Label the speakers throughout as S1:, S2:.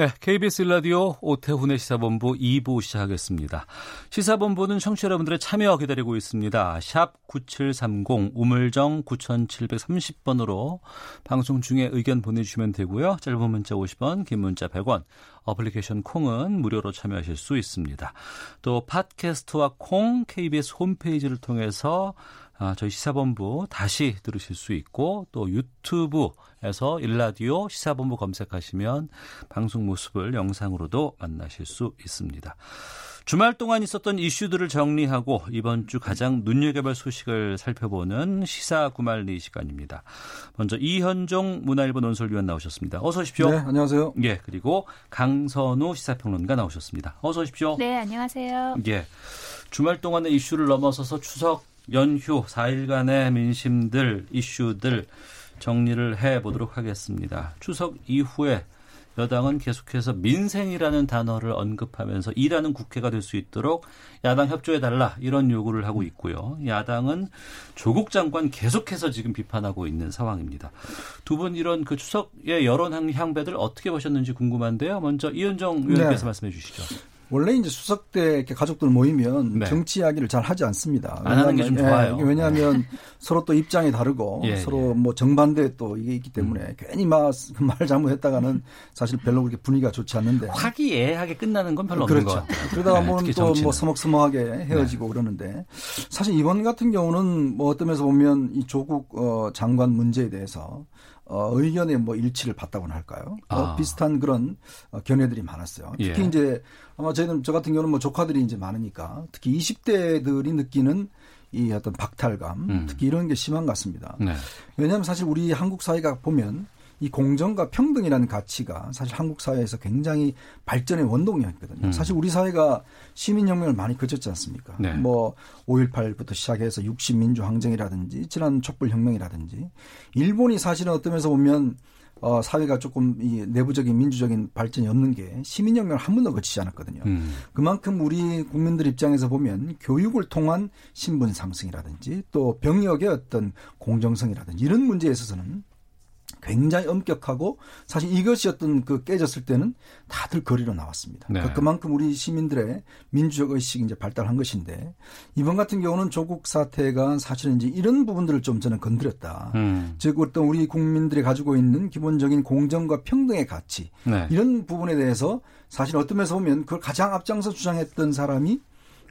S1: 네, KBS 라디오 오태훈의 시사본부 2부 시작하겠습니다. 시사본부는 청취자 여러분들의 참여 기다리고 있습니다. 샵 9730 우물정 9730번으로 방송 중에 의견 보내주시면 되고요. 짧은 문자 50원, 긴 문자 100원, 어플리케이션 콩은 무료로 참여하실 수 있습니다. 또 팟캐스트와 콩 KBS 홈페이지를 통해서 아, 저희 시사본부 다시 들으실 수 있고 또 유튜브에서 일라디오 시사본부 검색하시면 방송 모습을 영상으로도 만나실 수 있습니다. 주말 동안 있었던 이슈들을 정리하고 이번 주 가장 눈여겨볼 소식을 살펴보는 시사 구말리 시간입니다. 먼저 이현종 문화일보 논설위원 나오셨습니다. 어서 오십시오.
S2: 네, 안녕하세요.
S1: 예, 그리고 강선우 시사평론가 나오셨습니다. 어서 오십시오.
S3: 네, 안녕하세요.
S1: 예. 주말 동안의 이슈를 넘어서서 추석 연휴 4일간의 민심들, 이슈들 정리를 해 보도록 하겠습니다. 추석 이후에 여당은 계속해서 민생이라는 단어를 언급하면서 일하는 국회가 될 수 있도록 야당 협조해 달라 이런 요구를 하고 있고요. 야당은 조국 장관 계속해서 지금 비판하고 있는 상황입니다. 두 분 이런 그 추석의 여론 향배들 어떻게 보셨는지 궁금한데요. 먼저 이현정 의원께서
S2: 네.
S1: 말씀해 주시죠.
S2: 원래 이제 추석 때 이렇게 가족들 모이면
S1: 네.
S2: 정치 이야기를 잘 하지 않습니다.
S1: 안 하는 게 좀 좋아요. 네.
S2: 왜냐하면 서로 또 입장이 다르고
S1: 예,
S2: 서로
S1: 예.
S2: 뭐 정반대 또 이게 있기 때문에 괜히 막말 잘못했다가는 사실 별로 그렇게 분위기가 좋지 않는데.
S1: 화기애애하게 끝나는 건 별로 없는 것
S2: 그렇죠.
S1: 같아요.
S2: 그러다가
S1: 네,
S2: 보면 또 뭐.
S1: 네.
S2: 서먹서먹하게 헤어지고 그러는데 사실 이번 같은 경우는 뭐 어떤 면에서 보면 이 조국 어, 장관 문제에 대해서 어, 의견의 뭐 일치를 봤다고나 할까요? 어,
S1: 아.
S2: 비슷한 그런 어, 견해들이 많았어요. 특히
S1: 예.
S2: 이제 아마 저희는 저 같은 경우는 뭐 조카들이 이제 많으니까 특히 20대들이 느끼는 이 어떤 박탈감,
S1: 음.
S2: 특히 이런 게 심한 것 같습니다.
S1: 네.
S2: 왜냐하면 사실 우리 한국 사회가 보면 이 공정과 평등이라는 가치가 사실 한국 사회에서 굉장히 발전의 원동력이거든요.
S1: 음.
S2: 사실 우리 사회가 시민혁명을 많이 거쳤지 않습니까?
S1: 네.
S2: 뭐 5.18부터 시작해서 60민주항쟁이라든지 지난 촛불혁명이라든지 일본이 사실은 어떤 면에서 보면 어, 사회가 조금 이 내부적인 민주적인 발전이 없는 게 시민혁명을 한 번도 거치지 않았거든요.
S1: 음.
S2: 그만큼 우리 국민들 입장에서 보면 교육을 통한 신분 상승이라든지 또 병역의 어떤 공정성이라든지 이런 문제에 있어서는 굉장히 엄격하고 사실 이것이 어떤 그 깨졌을 때는 다들 거리로 나왔습니다.
S1: 네.
S2: 그 그만큼 우리 시민들의 민주적 의식이 이제 발달한 것인데 이번 같은 경우는 조국 사태가 사실은 이제 이런 부분들을 좀 저는 건드렸다.
S1: 음.
S2: 즉 어떤 우리 국민들이 가지고 있는 기본적인 공정과 평등의 가치
S1: 네.
S2: 이런 부분에 대해서 사실 어떤 면에서 보면 그걸 가장 앞장서 주장했던 사람이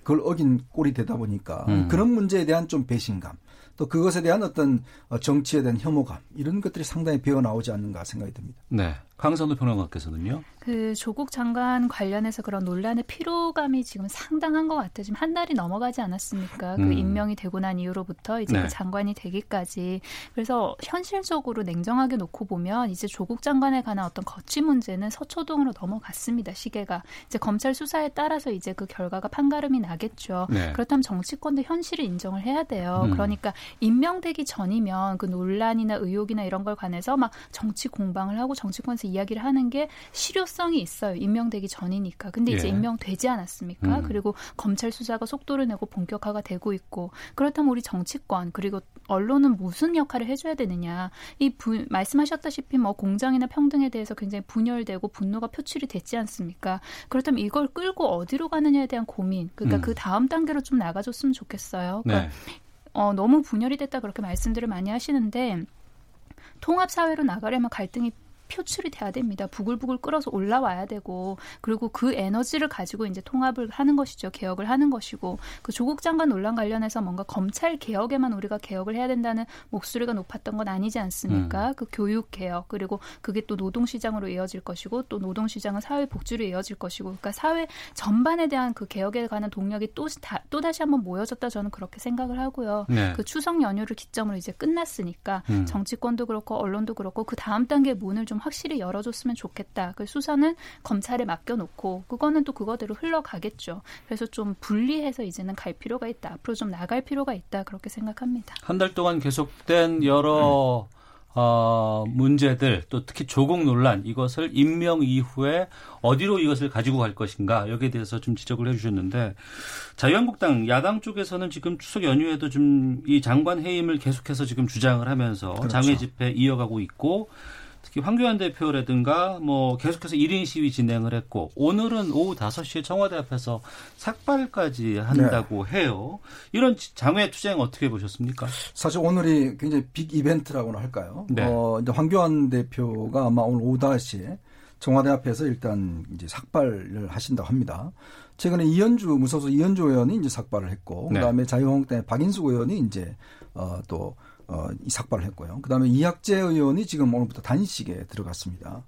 S2: 그걸 어긴 꼴이 되다 보니까
S1: 음.
S2: 그런 문제에 대한 좀 배신감 또 그것에 대한 어떤 어, 정치에 대한 혐오감 이런 것들이 상당히 배어 나오지 않는가 생각이 듭니다.
S1: 네. 강선우 평론가께서는요.
S3: 그 조국 장관 관련해서 그런 논란의 피로감이 지금 상당한 것 같아요. 지금 한 달이 넘어가지 않았습니까?
S1: 음.
S3: 그 임명이 되고 난 이후로부터 이제
S1: 네.
S3: 그 장관이 되기까지. 그래서 현실적으로 냉정하게 놓고 보면 이제 조국 장관에 관한 어떤 거취 문제는 서초동으로 넘어갔습니다. 시계가 이제 검찰 수사에 따라서 이제 그 결과가 판가름이 나겠죠.
S1: 네.
S3: 그렇다면 정치권도 현실을 인정을 해야 돼요.
S1: 음.
S3: 그러니까 임명되기 전이면 그 논란이나 의혹이나 이런 걸 관해서 막 정치 공방을 하고 정치권에서 이야기를 하는 게 실효 성이 있어요. 임명되기 전이니까. 근데 이제
S1: 예.
S3: 임명되지 않았습니까?
S1: 음.
S3: 그리고 검찰 수사가 속도를 내고 본격화가 되고 있고 그렇다면 우리 정치권 그리고 언론은 무슨 역할을 해줘야 되느냐. 이 부, 말씀하셨다시피 뭐 공정이나 평등에 대해서 굉장히 분열되고 분노가 표출이 됐지 않습니까? 그렇다면 이걸 끌고 어디로 가느냐에 대한 고민. 그러니까
S1: 음.
S3: 그 다음 단계로 좀 나가줬으면 좋겠어요. 그러니까
S1: 네.
S3: 어, 너무 분열이 됐다 그렇게 말씀들을 많이 하시는데 통합 사회로 나가려면 갈등이 표출이 돼야 됩니다. 부글부글 끓어서 올라와야 되고 그리고 그 에너지를 가지고 이제 통합을 하는 것이죠. 개혁을 하는 것이고 그 조국 장관 논란 관련해서 뭔가 검찰 개혁에만 우리가 개혁을 해야 된다는 목소리가 높았던 건 아니지 않습니까? 그 교육 개혁 그리고 그게 또 노동 시장으로 이어질 것이고 또 노동 시장은 사회 복지로 이어질 것이고 그러니까 사회 전반에 대한 그 개혁에 관한 동력이 또, 다, 또 다시 한번 모여졌다 저는 그렇게 생각을 하고요.
S1: 네.
S3: 그 추석 연휴를 기점으로 이제 끝났으니까
S1: 음.
S3: 정치권도 그렇고 언론도 그렇고 그 다음 단계 문을 좀 확실히 열어줬으면 좋겠다. 그 수사는 검찰에 맡겨놓고 그거는 또 그거대로 흘러가겠죠. 그래서 좀 분리해서 이제는 갈 필요가 있다. 앞으로 좀 나갈 필요가 있다. 그렇게 생각합니다.
S1: 한 달 동안 계속된 여러 음. 어, 문제들 또 특히 조국 논란 이것을 임명 이후에 어디로 이것을 가지고 갈 것인가 여기에 대해서 좀 지적을 해주셨는데 자유한국당 야당 쪽에서는 지금 추석 연휴에도 좀 이 장관 해임을 계속해서 지금 주장을 하면서 그렇죠. 장외 집회 이어가고 있고 특히 황교안 대표라든가 뭐 계속해서 1인 시위 진행을 했고 오늘은 오후 5시에 청와대 앞에서 삭발까지 한다고 네. 해요. 이런 장외 투쟁 어떻게 보셨습니까?
S2: 사실 오늘이 굉장히 빅 이벤트라고나 할까요? 네. 어, 이제 황교안 대표가 아마 오늘 오후 5시에 청와대 앞에서 일단 이제 삭발을 하신다고 합니다. 최근에 이현주 무소속 이현주 의원이 이제 삭발을 했고 네. 그다음에 자유한국당의 박인숙 의원이 이제 어또 어, 이 삭발을 했고요. 그다음에 이학재 의원이 지금 오늘부터 단식에 들어갔습니다.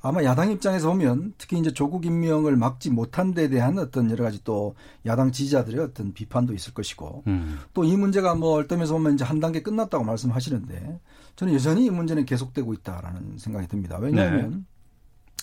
S2: 아마 야당 입장에서 보면 특히 이제 조국 임명을 막지 못한 데 대한 어떤 여러 가지 또 야당 지지자들의 어떤 비판도 있을 것이고 음. 또이 문제가 뭐 얼떨면서 보면 이제 한 단계 끝났다고 말씀하시는데 저는 여전히 이 문제는 계속되고 있다라는 생각이 듭니다. 왜냐하면 네.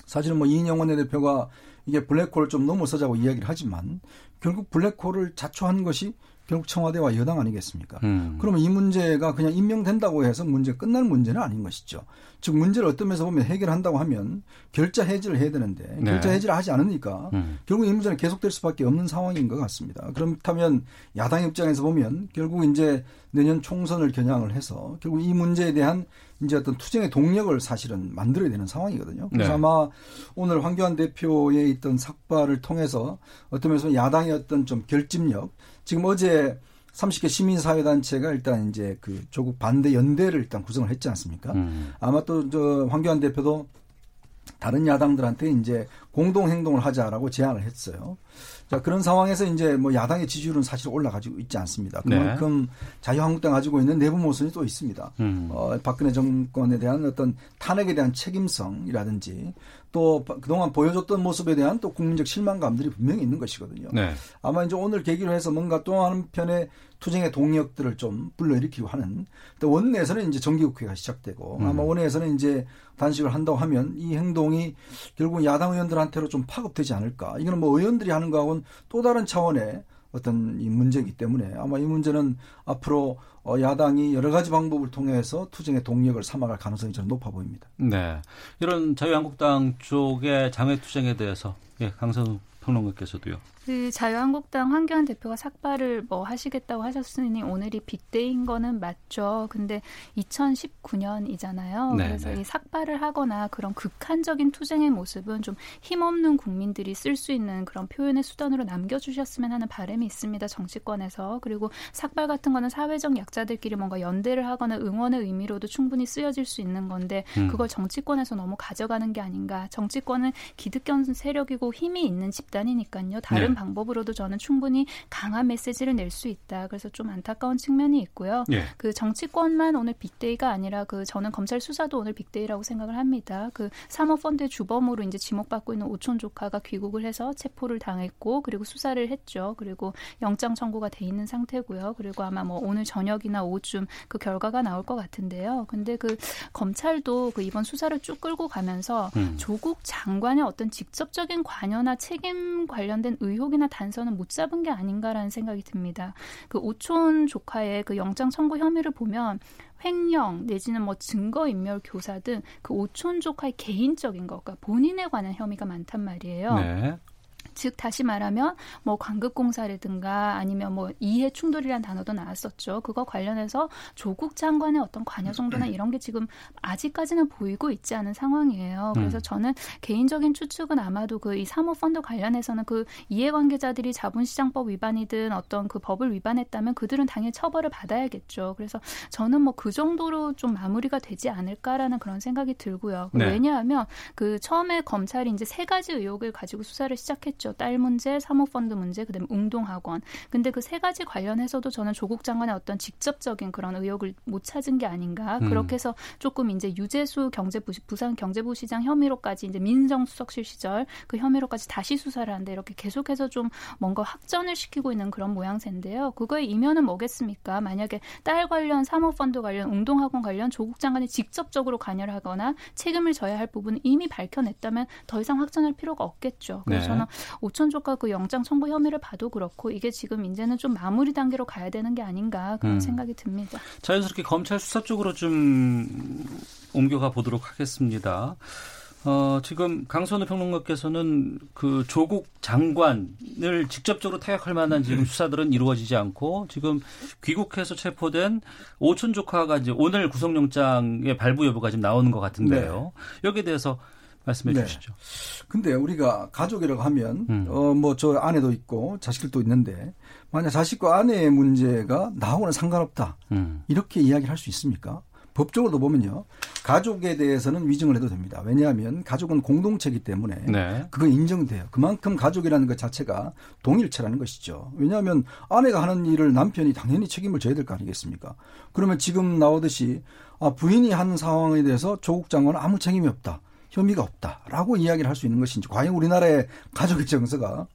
S2: 사실은 뭐 이인영 원내대표가 이게 블랙홀을 좀 넘어서자고 이야기를 하지만 결국 블랙홀을 자초한 것이 결국 청와대와 여당 아니겠습니까? 음. 그러면 이 문제가 그냥 임명된다고 해서 문제 끝날 문제는 아닌 것이죠. 즉 문제를 어떤 면에서 보면 해결한다고 하면 결자 해지를 해야 되는데 네. 결자 해지를 하지 않으니까 음. 결국 이 문제는 계속될 수밖에 없는 상황인 것 같습니다. 그렇다면 야당 입장에서 보면 결국 이제 내년 총선을 겨냥을 해서 결국 이 문제에 대한 이제 어떤 투쟁의 동력을 사실은 만들어야 되는 상황이거든요. 그래서 네. 아마 오늘 황교안 대표의 있던 삭발을 통해서 어떤 면에서 야당의 어떤 좀 결집력 지금 어제 30개 시민사회단체가 일단 이제 그 조국 반대 연대를 일단 구성을 했지 않습니까? 음. 아마 또 저 황교안 대표도 다른 야당들한테 이제 공동 행동을 하자라고 제안을 했어요. 자, 그런 상황에서 이제 뭐 야당의 지지율은 사실 올라가지고 있지 않습니다. 네. 그만큼 네. 자유한국당 가지고 있는 내부 모순이 또 있습니다. 음. 어, 박근혜 정권에 대한 어떤 탄핵에 대한 책임성이라든지 또 그동안 보여줬던 모습에 대한 또 국민적 실망감들이 분명히 있는 것이거든요. 네. 아마 이제 오늘 계기로 해서 뭔가 또 한편의 투쟁의 동력들을 좀 불러일으키고 하는 또 원내에서는 이제 정기국회가 시작되고 음. 아마 원내에서는 이제 단식을 한다고 하면 이 행동이 결국 야당 의원들한테로 좀 파급되지 않을까. 이거는 뭐 의원들이 하는 거하고는 또 다른 차원의 어떤 이 문제이기 때문에 아마 이 문제는 앞으로 어, 야당이 여러 가지 방법을 통해서 투쟁의 동력을 삼아갈 가능성이 저는 높아 보입니다.
S1: 네. 이런 자유한국당 쪽의 장외 투쟁에 대해서 예, 강성 평론가께서도요.
S3: 그 자유한국당 황교안 대표가 삭발을 뭐 하시겠다고 하셨으니 오늘이 빅데이인 거는 맞죠. 근데 2019년이잖아요. 네, 그래서 네. 이 삭발을 하거나 그런 극한적인 투쟁의 모습은 좀 힘없는 국민들이 쓸 수 있는 그런 표현의 수단으로 남겨주셨으면 하는 바람이 있습니다. 정치권에서. 그리고 삭발 같은 거는 사회적 약자들끼리 뭔가 연대를 하거나 응원의 의미로도 충분히 쓰여질 수 있는 건데 음. 그걸 정치권에서 너무 가져가는 게 아닌가. 정치권은 기득권 세력이고 힘이 있는 집단이니까요. 다른 다른 방법으로도 저는 충분히 강한 메시지를 낼 수 있다. 그래서 좀 안타까운 측면이 있고요. 예. 그 정치권만 오늘 빅데이가 아니라 그 저는 검찰 수사도 오늘 빅데이라고 생각을 합니다. 그 사모펀드 주범으로 이제 지목받고 있는 오촌 조카가 귀국을 해서 체포를 당했고 그리고 수사를 했죠. 그리고 영장 청구가 돼 있는 상태고요. 그리고 아마 뭐 오늘 저녁이나 오후쯤 그 결과가 나올 것 같은데요. 근데 그 검찰도 그 이번 수사를 쭉 끌고 가면서 음. 조국 장관의 어떤 직접적인 관여나 책임 관련된 의혹 의혹이나 단서는 못 잡은 게 아닌가라는 생각이 듭니다. 그 오촌 조카의 그 영장 청구 혐의를 보면 횡령 내지는 뭐 증거 인멸 교사 등 그 오촌 조카의 개인적인 것, 그러니까 본인에 관한 혐의가 많단 말이에요. 네. 즉 다시 말하면 뭐 광급 공사라든가 아니면 뭐 이해 충돌이라는 단어도 나왔었죠. 그거 관련해서 조국 장관의 어떤 관여 정도나 이런 게 지금 아직까지는 보이고 있지 않은 상황이에요. 그래서 음. 저는 개인적인 추측은 아마도 그 이 사모 펀드 관련해서는 그 이해관계자들이 자본시장법 위반이든 어떤 그 법을 위반했다면 그들은 당연히 처벌을 받아야겠죠. 그래서 저는 뭐 그 정도로 좀 마무리가 되지 않을까라는 그런 생각이 들고요. 네. 왜냐하면 그 처음에 검찰이 이제 세 가지 의혹을 가지고 수사를 시작했죠. 가지죠. 딸 문제, 사모펀드 문제, 그다음에 웅동학원. 근데 그 세 가지 관련해서도 저는 조국 장관의 어떤 직접적인 그런 의혹을 못 찾은 게 아닌가. 음. 그렇게 해서 조금 이제 유재수 경제부 부산 경제부 시장 혐의로까지 이제 민정수석실 시절 그 혐의로까지 다시 수사를 하는데 이렇게 계속해서 좀 뭔가 확전을 시키고 있는 그런 모양새인데요. 그거의 이면은 뭐겠습니까? 만약에 딸 관련 사모펀드 관련 웅동학원 관련 조국 장관이 직접적으로 관여를 하거나 책임을 져야 할 부분은 이미 밝혀냈다면 더 이상 확전할 필요가 없겠죠. 그래서 네. 저는 오천조카 그 영장 청구 혐의를 봐도 그렇고 이게 지금 이제는 좀 마무리 단계로 가야 되는 게 아닌가 그런 음. 생각이 듭니다.
S1: 자연스럽게 검찰 수사 쪽으로 좀 옮겨가 보도록 하겠습니다. 어, 지금 강선우 평론가께서는 그 조국 장관을 직접적으로 타격할 만한 지금 수사들은 이루어지지 않고 지금 귀국해서 체포된 오촌 조카가 이제 오늘 구속영장의 발부 여부가 지금 나오는 것 같은데요. 네. 여기에 대해서 말씀해 네. 주시죠.
S2: 근데 우리가 가족이라고 하면 음. 어뭐 저 아내도 있고 자식들도 있는데 만약 자식과 아내의 문제가 나하고는 상관없다. 음. 이렇게 이야기를 할 수 있습니까? 법적으로도 보면요. 가족에 대해서는 위증을 해도 됩니다. 왜냐하면 가족은 공동체이기 때문에 네. 그건 인정돼요. 그만큼 가족이라는 것 자체가 동일체라는 것이죠. 왜냐하면 아내가 하는 일을 남편이 당연히 책임을 져야 될 거 아니겠습니까? 그러면 지금 나오듯이 아, 부인이 한 상황에 대해서 조국 장관은 아무 책임이 없다. 혐의가 없다라고 이야기를 할 수 있는 것인지 과연 우리나라의 가족의 정서가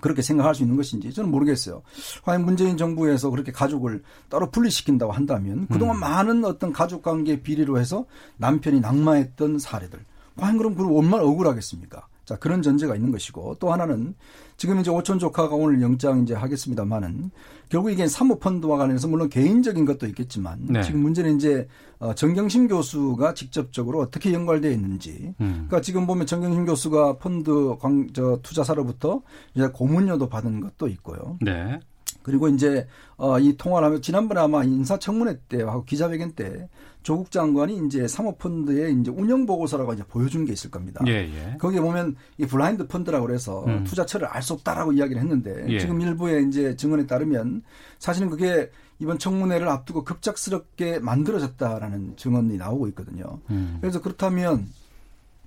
S2: 그렇게 생각할 수 있는 것인지 저는 모르겠어요. 과연 문재인 정부에서 그렇게 가족을 따로 분리시킨다고 한다면 그동안 음. 많은 어떤 가족 관계 비리로 해서 남편이 낙마했던 사례들 과연 그럼 그걸 얼마나 억울하겠습니까? 자, 그런 전제가 있는 것이고 또 하나는 지금 이제 오촌 조카가 오늘 영장 이제 하겠습니다만은 결국 이게 사모펀드와 관련해서 물론 개인적인 것도 있겠지만 네. 지금 문제는 이제 어, 정경심 교수가 직접적으로 어떻게 연관되어 있는지 음. 그러니까 지금 보면 정경심 교수가 펀드 광, 저 투자사로부터 이제 고문료도 받은 것도 있고요. 네. 그리고 이제 어, 이 통화를 하면 지난번에 아마 인사청문회 때 하고 기자회견 때 조국 장관이 이제 사모펀드의 이제 운영 보고서라고 이제 보여준 게 있을 겁니다. 예, 예. 거기에 보면 이 블라인드 펀드라고 그래서 음. 투자처를 알 수 없다라고 이야기를 했는데 예. 지금 일부의 이제 증언에 따르면 사실은 그게 이번 청문회를 앞두고 급작스럽게 만들어졌다라는 증언이 나오고 있거든요. 음. 그래서 그렇다면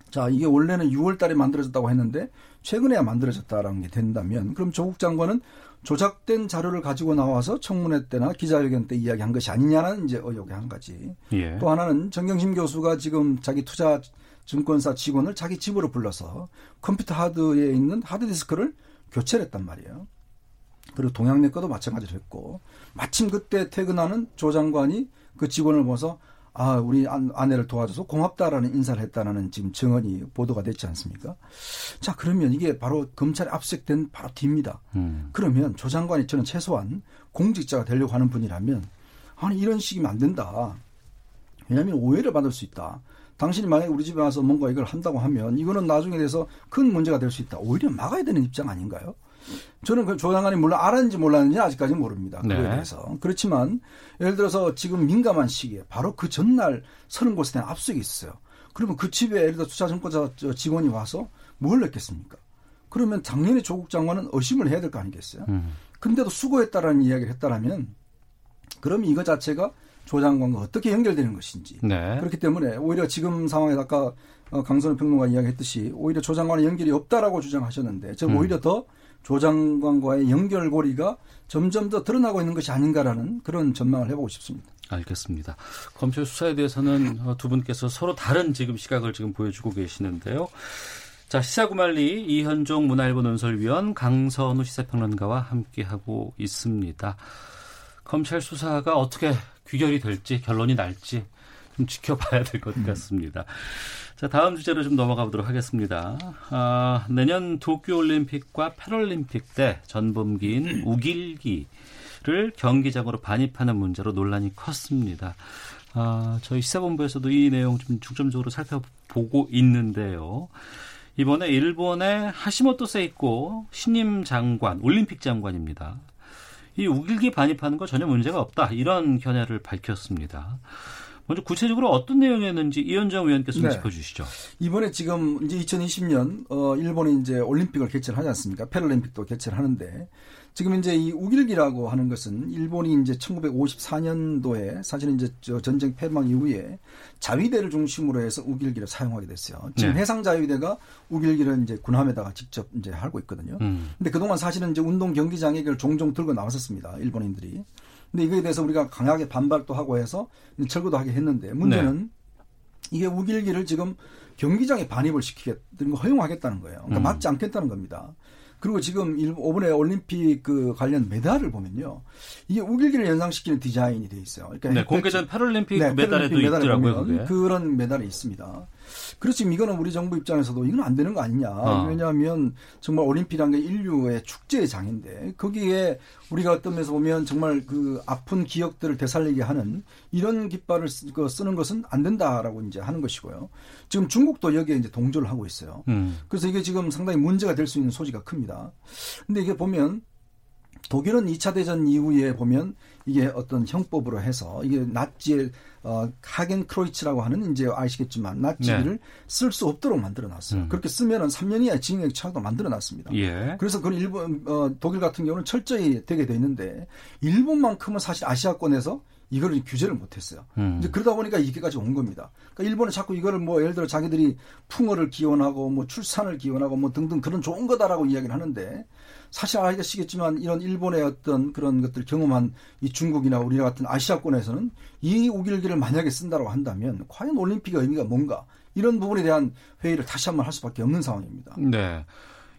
S2: 자, 이게 원래는 6월 달에 만들어졌다고 했는데 최근에야 만들어졌다라는 게 된다면 그럼 조국 장관은 조작된 자료를 가지고 나와서 청문회 때나 기자회견 때 이야기한 것이 아니냐는 이제 의혹이 한 가지. 예. 또 하나는 정경심 교수가 지금 자기 투자 증권사 직원을 자기 집으로 불러서 컴퓨터 하드에 있는 하드디스크를 교체를 했단 말이에요. 그리고 동양내 거도 마찬가지로 했고 마침 그때 퇴근하는 조 장관이 그 직원을 보면서 아, 우리 아내를 도와줘서 고맙다라는 인사를 했다는 지금 증언이 보도가 됐지 않습니까? 자, 그러면 이게 바로 검찰에 압색된 바로 뒤입니다. 음. 그러면 조 장관이 저는 최소한 공직자가 되려고 하는 분이라면 아니, 이런 식이면 안 된다. 왜냐하면 오해를 받을 수 있다. 당신이 만약에 우리 집에 와서 뭔가 이걸 한다고 하면 이거는 나중에 대해서 큰 문제가 될 수 있다. 오히려 막아야 되는 입장 아닌가요? 저는 그 조장관이 물론 알았는지 몰랐는지 아직까지 모릅니다. 그거에 네. 대해서. 그렇지만 예를 들어서 지금 민감한 시기에 바로 그 전날 서른 곳에 대한 압수이 있어요. 그러면 그 집에 예를 들어 투자증권사 직원이 와서 뭘 냈겠습니까? 그러면 작년에 조국 장관은 의심을 해야 될 거 아니겠어요? 음. 근데도 수고했다라는 이야기를 했다라면 그럼 이거 자체가 조 장관과 어떻게 연결되는 것인지. 네. 그렇기 때문에 오히려 지금 상황에 아까 어, 강선우 평론가 이야기했듯이 오히려 조 장관의 연결이 없다라고 주장하셨는데 저 음. 오히려 더 조 장관과의 연결고리가 점점 더 드러나고 있는 것이 아닌가라는 그런 전망을 해보고 싶습니다.
S1: 알겠습니다. 검찰 수사에 대해서는 어, 두 분께서 서로 다른 지금 시각을 지금 보여주고 계시는데요. 자, 시사구말리 이현종 문화일보 논설위원 강선우 시사평론가와 함께하고 있습니다. 검찰 수사가 어떻게 귀결이 될지 결론이 날지 좀 지켜봐야 될 것 같습니다. 자, 다음 주제로 좀 넘어가 보도록 하겠습니다. 아, 내년 도쿄올림픽과 패럴림픽 때 전범기인 우길기를 경기장으로 반입하는 문제로 논란이 컸습니다. 아, 저희 시사본부에서도 이 내용 좀 중점적으로 살펴보고 있는데요. 이번에 일본의 하시모토 세이코 신임 장관, 올림픽 장관입니다. 이 우길기 반입하는 거 전혀 문제가 없다. 이런 견해를 밝혔습니다. 먼저 구체적으로 어떤 내용이었는지 이현정 의원께서 네. 짚어주시죠.
S2: 이번에 지금 이제 2020년 어 일본이 이제 올림픽을 개최를 하지 않습니까? 패럴림픽도 개최를 하는데 지금 이제 이 우길기라고 하는 것은 일본이 이제 1954년도에 사실은 이제 저 전쟁 패망 이후에 자위대를 중심으로 해서 우길기를 사용하게 됐어요. 지금 네. 해상 자위대가 우길기를 이제 군함에다가 직접 이제 하고 있거든요. 음. 근데 그동안 사실은 이제 운동 경기장에 이걸 종종 들고 나왔었습니다. 일본인들이. 근데 이거에 대해서 우리가 강하게 반발도 하고 해서 철거도 하게 했는데 문제는 네. 이게 우길기를 지금 경기장에 반입을 시키겠다는 거 허용하겠다는 거예요. 그러니까 음. 막지 않겠다는 겁니다. 그리고 지금 이번에 올림픽 그 관련 메달을 보면요. 이게 우길기를 연상시키는 디자인이 돼 있어요.
S1: 그러니까 네, 공개전 패럴림픽 네, 메달에도 메달에 있더라고요.
S2: 그런 메달이 있습니다. 그렇지만 이거는 우리 정부 입장에서도 이건 안 되는 거 아니냐. 어. 왜냐하면 정말 올림픽이란 게 인류의 축제의 장인데 거기에 우리가 어떤 면에서 보면 정말 그 아픈 기억들을 되살리게 하는 이런 깃발을 그 쓰는 것은 안 된다라고 이제 하는 것이고요. 지금 중국도 여기에 이제 동조를 하고 있어요. 음. 그래서 이게 지금 상당히 문제가 될 수 있는 소지가 큽니다. 근데 이게 보면 독일은 2차 대전 이후에 보면 이게 어떤 형법으로 해서 이게 나치의 어, 하겐 크로이츠라고 하는 이제 아시겠지만 나치를 네. 쓸수 없도록 만들어 놨어요. 음. 그렇게 쓰면은 3년 이하의 징역 처하도 만들어 놨습니다. 예. 그래서 그건 일본 어, 독일 같은 경우는 철저히 되게 돼 있는데 일본만큼은 사실 아시아권에서 이거를 규제를 못했어요. 음. 이제 그러다 보니까 이게까지 온 겁니다. 그러니까 일본은 자꾸 이거를 뭐 예를 들어 자기들이 풍어를 기원하고 뭐 출산을 기원하고 뭐 등등 그런 좋은 거다라고 이야기를 하는데 사실 알겠시겠지만 이런 일본의 어떤 그런 것들 경험한 이 중국이나 우리나 같은 아시아권에서는 이 우길기를 만약에 쓴다고 한다면 과연 올림픽의 의미가 뭔가 이런 부분에 대한 회의를 다시 한번 할 수밖에 없는 상황입니다.
S1: 네.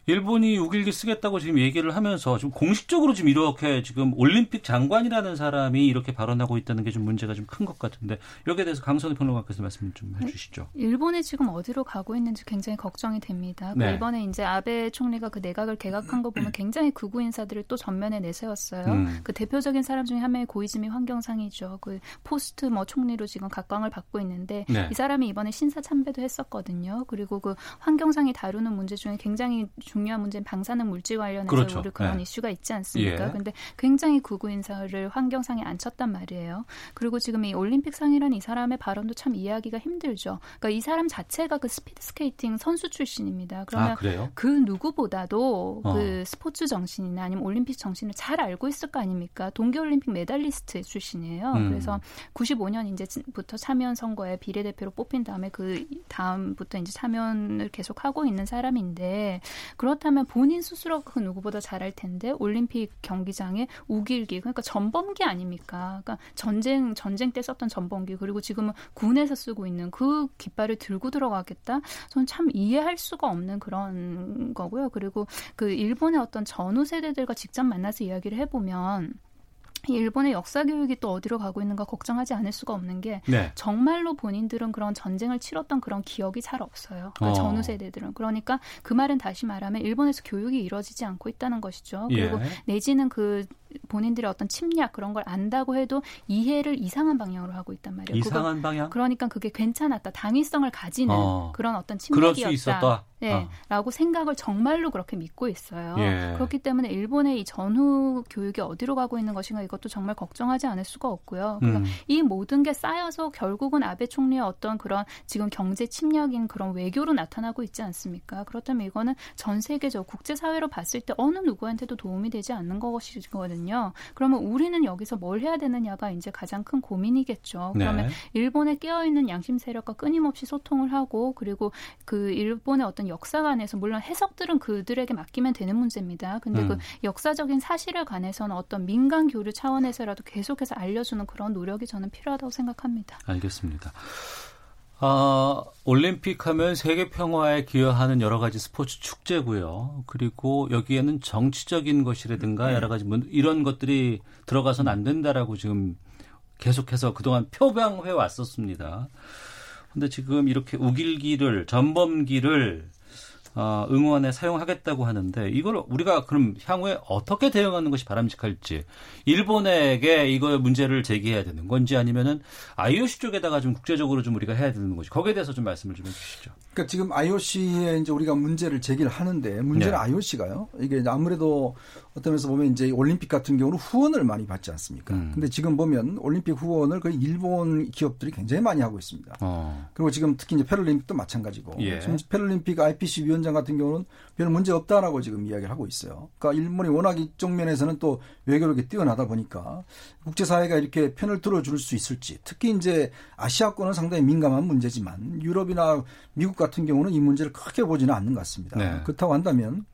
S1: 일본이 우길기 쓰겠다고 지금 얘기를 하면서 좀 공식적으로 지금 이렇게 지금 올림픽 장관이라는 사람이 이렇게 발언하고 있다는 게 좀 문제가 좀 큰 것 같은데 여기에 대해서 강선우 평론가께서 말씀 좀 네. 해주시죠.
S3: 일본이 지금 어디로 가고 있는지 굉장히 걱정이 됩니다. 그 네. 이번에 이제 아베 총리가 그 내각을 개각한 거 보면 굉장히 극우 인사들을 또 전면에 내세웠어요. 음. 그 대표적인 사람 중에 한 명이 고이즈미 환경상이죠. 그 포스트 뭐 총리로 지금 각광을 받고 있는데 네. 이 사람이 이번에 신사 참배도 했었거든요. 그리고 그 환경상이 다루는 문제 중에 굉장히 중 중요한 문제는 방사능 물질 관련해서 그렇죠. 우리 그런 네. 이슈가 있지 않습니까? 예. 근데 굉장히 극우 인사를 환경상에 앉혔단 말이에요. 그리고 지금 이 올림픽 상이라는 이 사람의 발언도 참 이해하기가 힘들죠. 그러니까 이 사람 자체가 그 스피드 스케이팅 선수 출신입니다. 그러면 아, 그 누구보다도 어. 그 스포츠 정신이나 아니면 올림픽 정신을 잘 알고 있을 거 아닙니까? 동계올림픽 메달리스트 출신이에요. 음. 그래서 95년 이제부터 참의원 선거에 비례대표로 뽑힌 다음에 그 다음부터 이제 참의원을 계속 하고 있는 사람인데 그 렇다면 본인 스스로 그 누구보다 잘할 텐데 올림픽 경기장에 우길기 그러니까 전범기 아닙니까? 그러니까 전쟁 전쟁 때 썼던 전범기 그리고 지금은 군에서 쓰고 있는 그 깃발을 들고 들어가겠다. 저는 참 이해할 수가 없는 그런 거고요. 그리고 그 일본의 어떤 전후 세대들과 직접 만나서 이야기를 해보면 일본의 역사 교육이 또 어디로 가고 있는가 걱정하지 않을 수가 없는 게 네. 정말로 본인들은 그런 전쟁을 치렀던 그런 기억이 잘 없어요. 그러니까 어. 전후 세대들은 그러니까 그 말은 다시 말하면 일본에서 교육이 이루어지지 않고 있다는 것이죠. 그리고 예. 내지는 그 본인들의 어떤 침략 그런 걸 안다고 해도 이해를 이상한 방향으로 하고 있단 말이에요.
S1: 이상한 그거, 방향?
S3: 그러니까 그게 괜찮았다. 당위성을 가지는 어. 그런 어떤 침략이었다. 네, 어. 라고 생각을 정말로 그렇게 믿고 있어요. 예. 그렇기 때문에 일본의 이 전후 교육이 어디로 가고 있는 것인가 이것도 정말 걱정하지 않을 수가 없고요. 그러니까 음. 이 모든 게 쌓여서 결국은 아베 총리의 어떤 그런 지금 경제 침략인 그런 외교로 나타나고 있지 않습니까? 그렇다면 이거는 전 세계적 국제 사회로 봤을 때 어느 누구한테도 도움이 되지 않는 것이거든요. 거거든요. 그러면 우리는 여기서 뭘 해야 되느냐가 이제 가장 큰 고민이겠죠. 그러면 네. 일본에 깨어 있는 양심 세력과 끊임없이 소통을 하고 그리고 그 일본의 어떤 역사 관에서 물론 해석들은 그들에게 맡기면 되는 문제입니다. 근데 그 음. 그 역사적인 사실에 관해서는 어떤 민간 교류 차원에서라도 계속해서 알려주는 그런 노력이 저는 필요하다고 생각합니다.
S1: 알겠습니다. 아, 올림픽 하면 세계 평화에 기여하는 여러 가지 스포츠 축제고요. 그리고 여기에는 정치적인 것이라든가 네. 여러 가지 이런 것들이 들어가서는 안 된다라고 지금 계속해서 그동안 표방해 왔었습니다. 근데 지금 이렇게 우길기를 전범기를 어, 응원에 사용하겠다고 하는데 이걸 우리가 그럼 향후에 어떻게 대응하는 것이 바람직할지 일본에게 이거 문제를 제기해야 되는 건지 아니면은 IOC 쪽에다가 좀 국제적으로 좀 우리가 해야 되는 것이 거기에 대해서 좀 말씀을 좀 해주시죠.
S2: 그러니까 지금 IOC에 이제 우리가 문제를 제기를 하는데 문제는 네. IOC가요. 이게 아무래도 어떤 면에서 보면 이제 올림픽 같은 경우는 후원을 많이 받지 않습니까? 음. 근데 지금 보면 올림픽 후원을 거의 일본 기업들이 굉장히 많이 하고 있습니다. 어. 그리고 지금 특히 이제 패럴림픽도 마찬가지고 예. 지금 패럴림픽 IPC 위원장 같은 경우는 별 문제 없다라고 지금 이야기를 하고 있어요. 그러니까 일본이 워낙 이쪽 면에서는 또 외교력이 뛰어나다 보니까 국제사회가 이렇게 편을 들어줄 수 있을지 특히 이제 아시아권은 상당히 민감한 문제지만 유럽이나 미국 같은 경우는 이 문제를 크게 보지는 않는 것 같습니다. 네. 그렇다고 한다면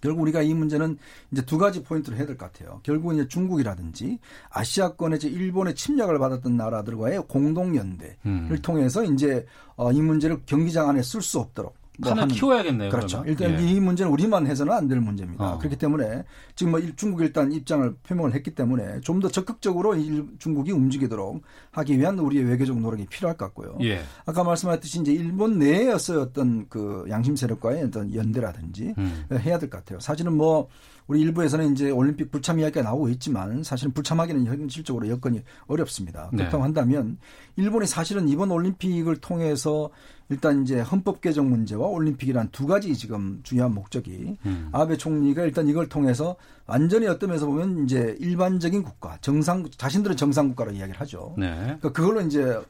S2: 결국 우리가 이 문제는 이제 두 가지 포인트를 해야 될 것 같아요. 결국 이제 중국이라든지 아시아권에 이제 일본의 침략을 받았던 나라들과의 공동연대를 음. 통해서 이제 어, 이 문제를 경기장 안에 쓸 수 없도록
S1: 뭐 하나 키워야겠네요.
S2: 그렇죠. 그러면. 일단 예. 이 문제는 우리만 해서는 안 될 문제입니다. 어. 그렇기 때문에 지금 뭐 중국이 일단 입장을 표명을 했기 때문에 좀 더 적극적으로 중국이 움직이도록 하기 위한 우리의 외교적 노력이 필요할 것 같고요. 예. 아까 말씀하셨듯이 이제 일본 내에서의 어떤 그 양심 세력과의 어떤 연대라든지 음. 해야 될 것 같아요. 사실은 뭐 우리 일부에서는 이제 올림픽 불참 이야기가 나오고 있지만 사실은 불참하기는 현실적으로 여건이 어렵습니다. 네. 그렇다고 한다면 일본이 사실은 이번 올림픽을 통해서 일단 이제 헌법 개정 문제와 올림픽이란 두 가지 지금 중요한 목적이 음. 아베 총리가 일단 이걸 통해서 완전히 어떤 면에서 보면 이제 일반적인 국가 정상 자신들은 정상 국가로 이야기를 하죠. 네. 그러니까 그걸로 이제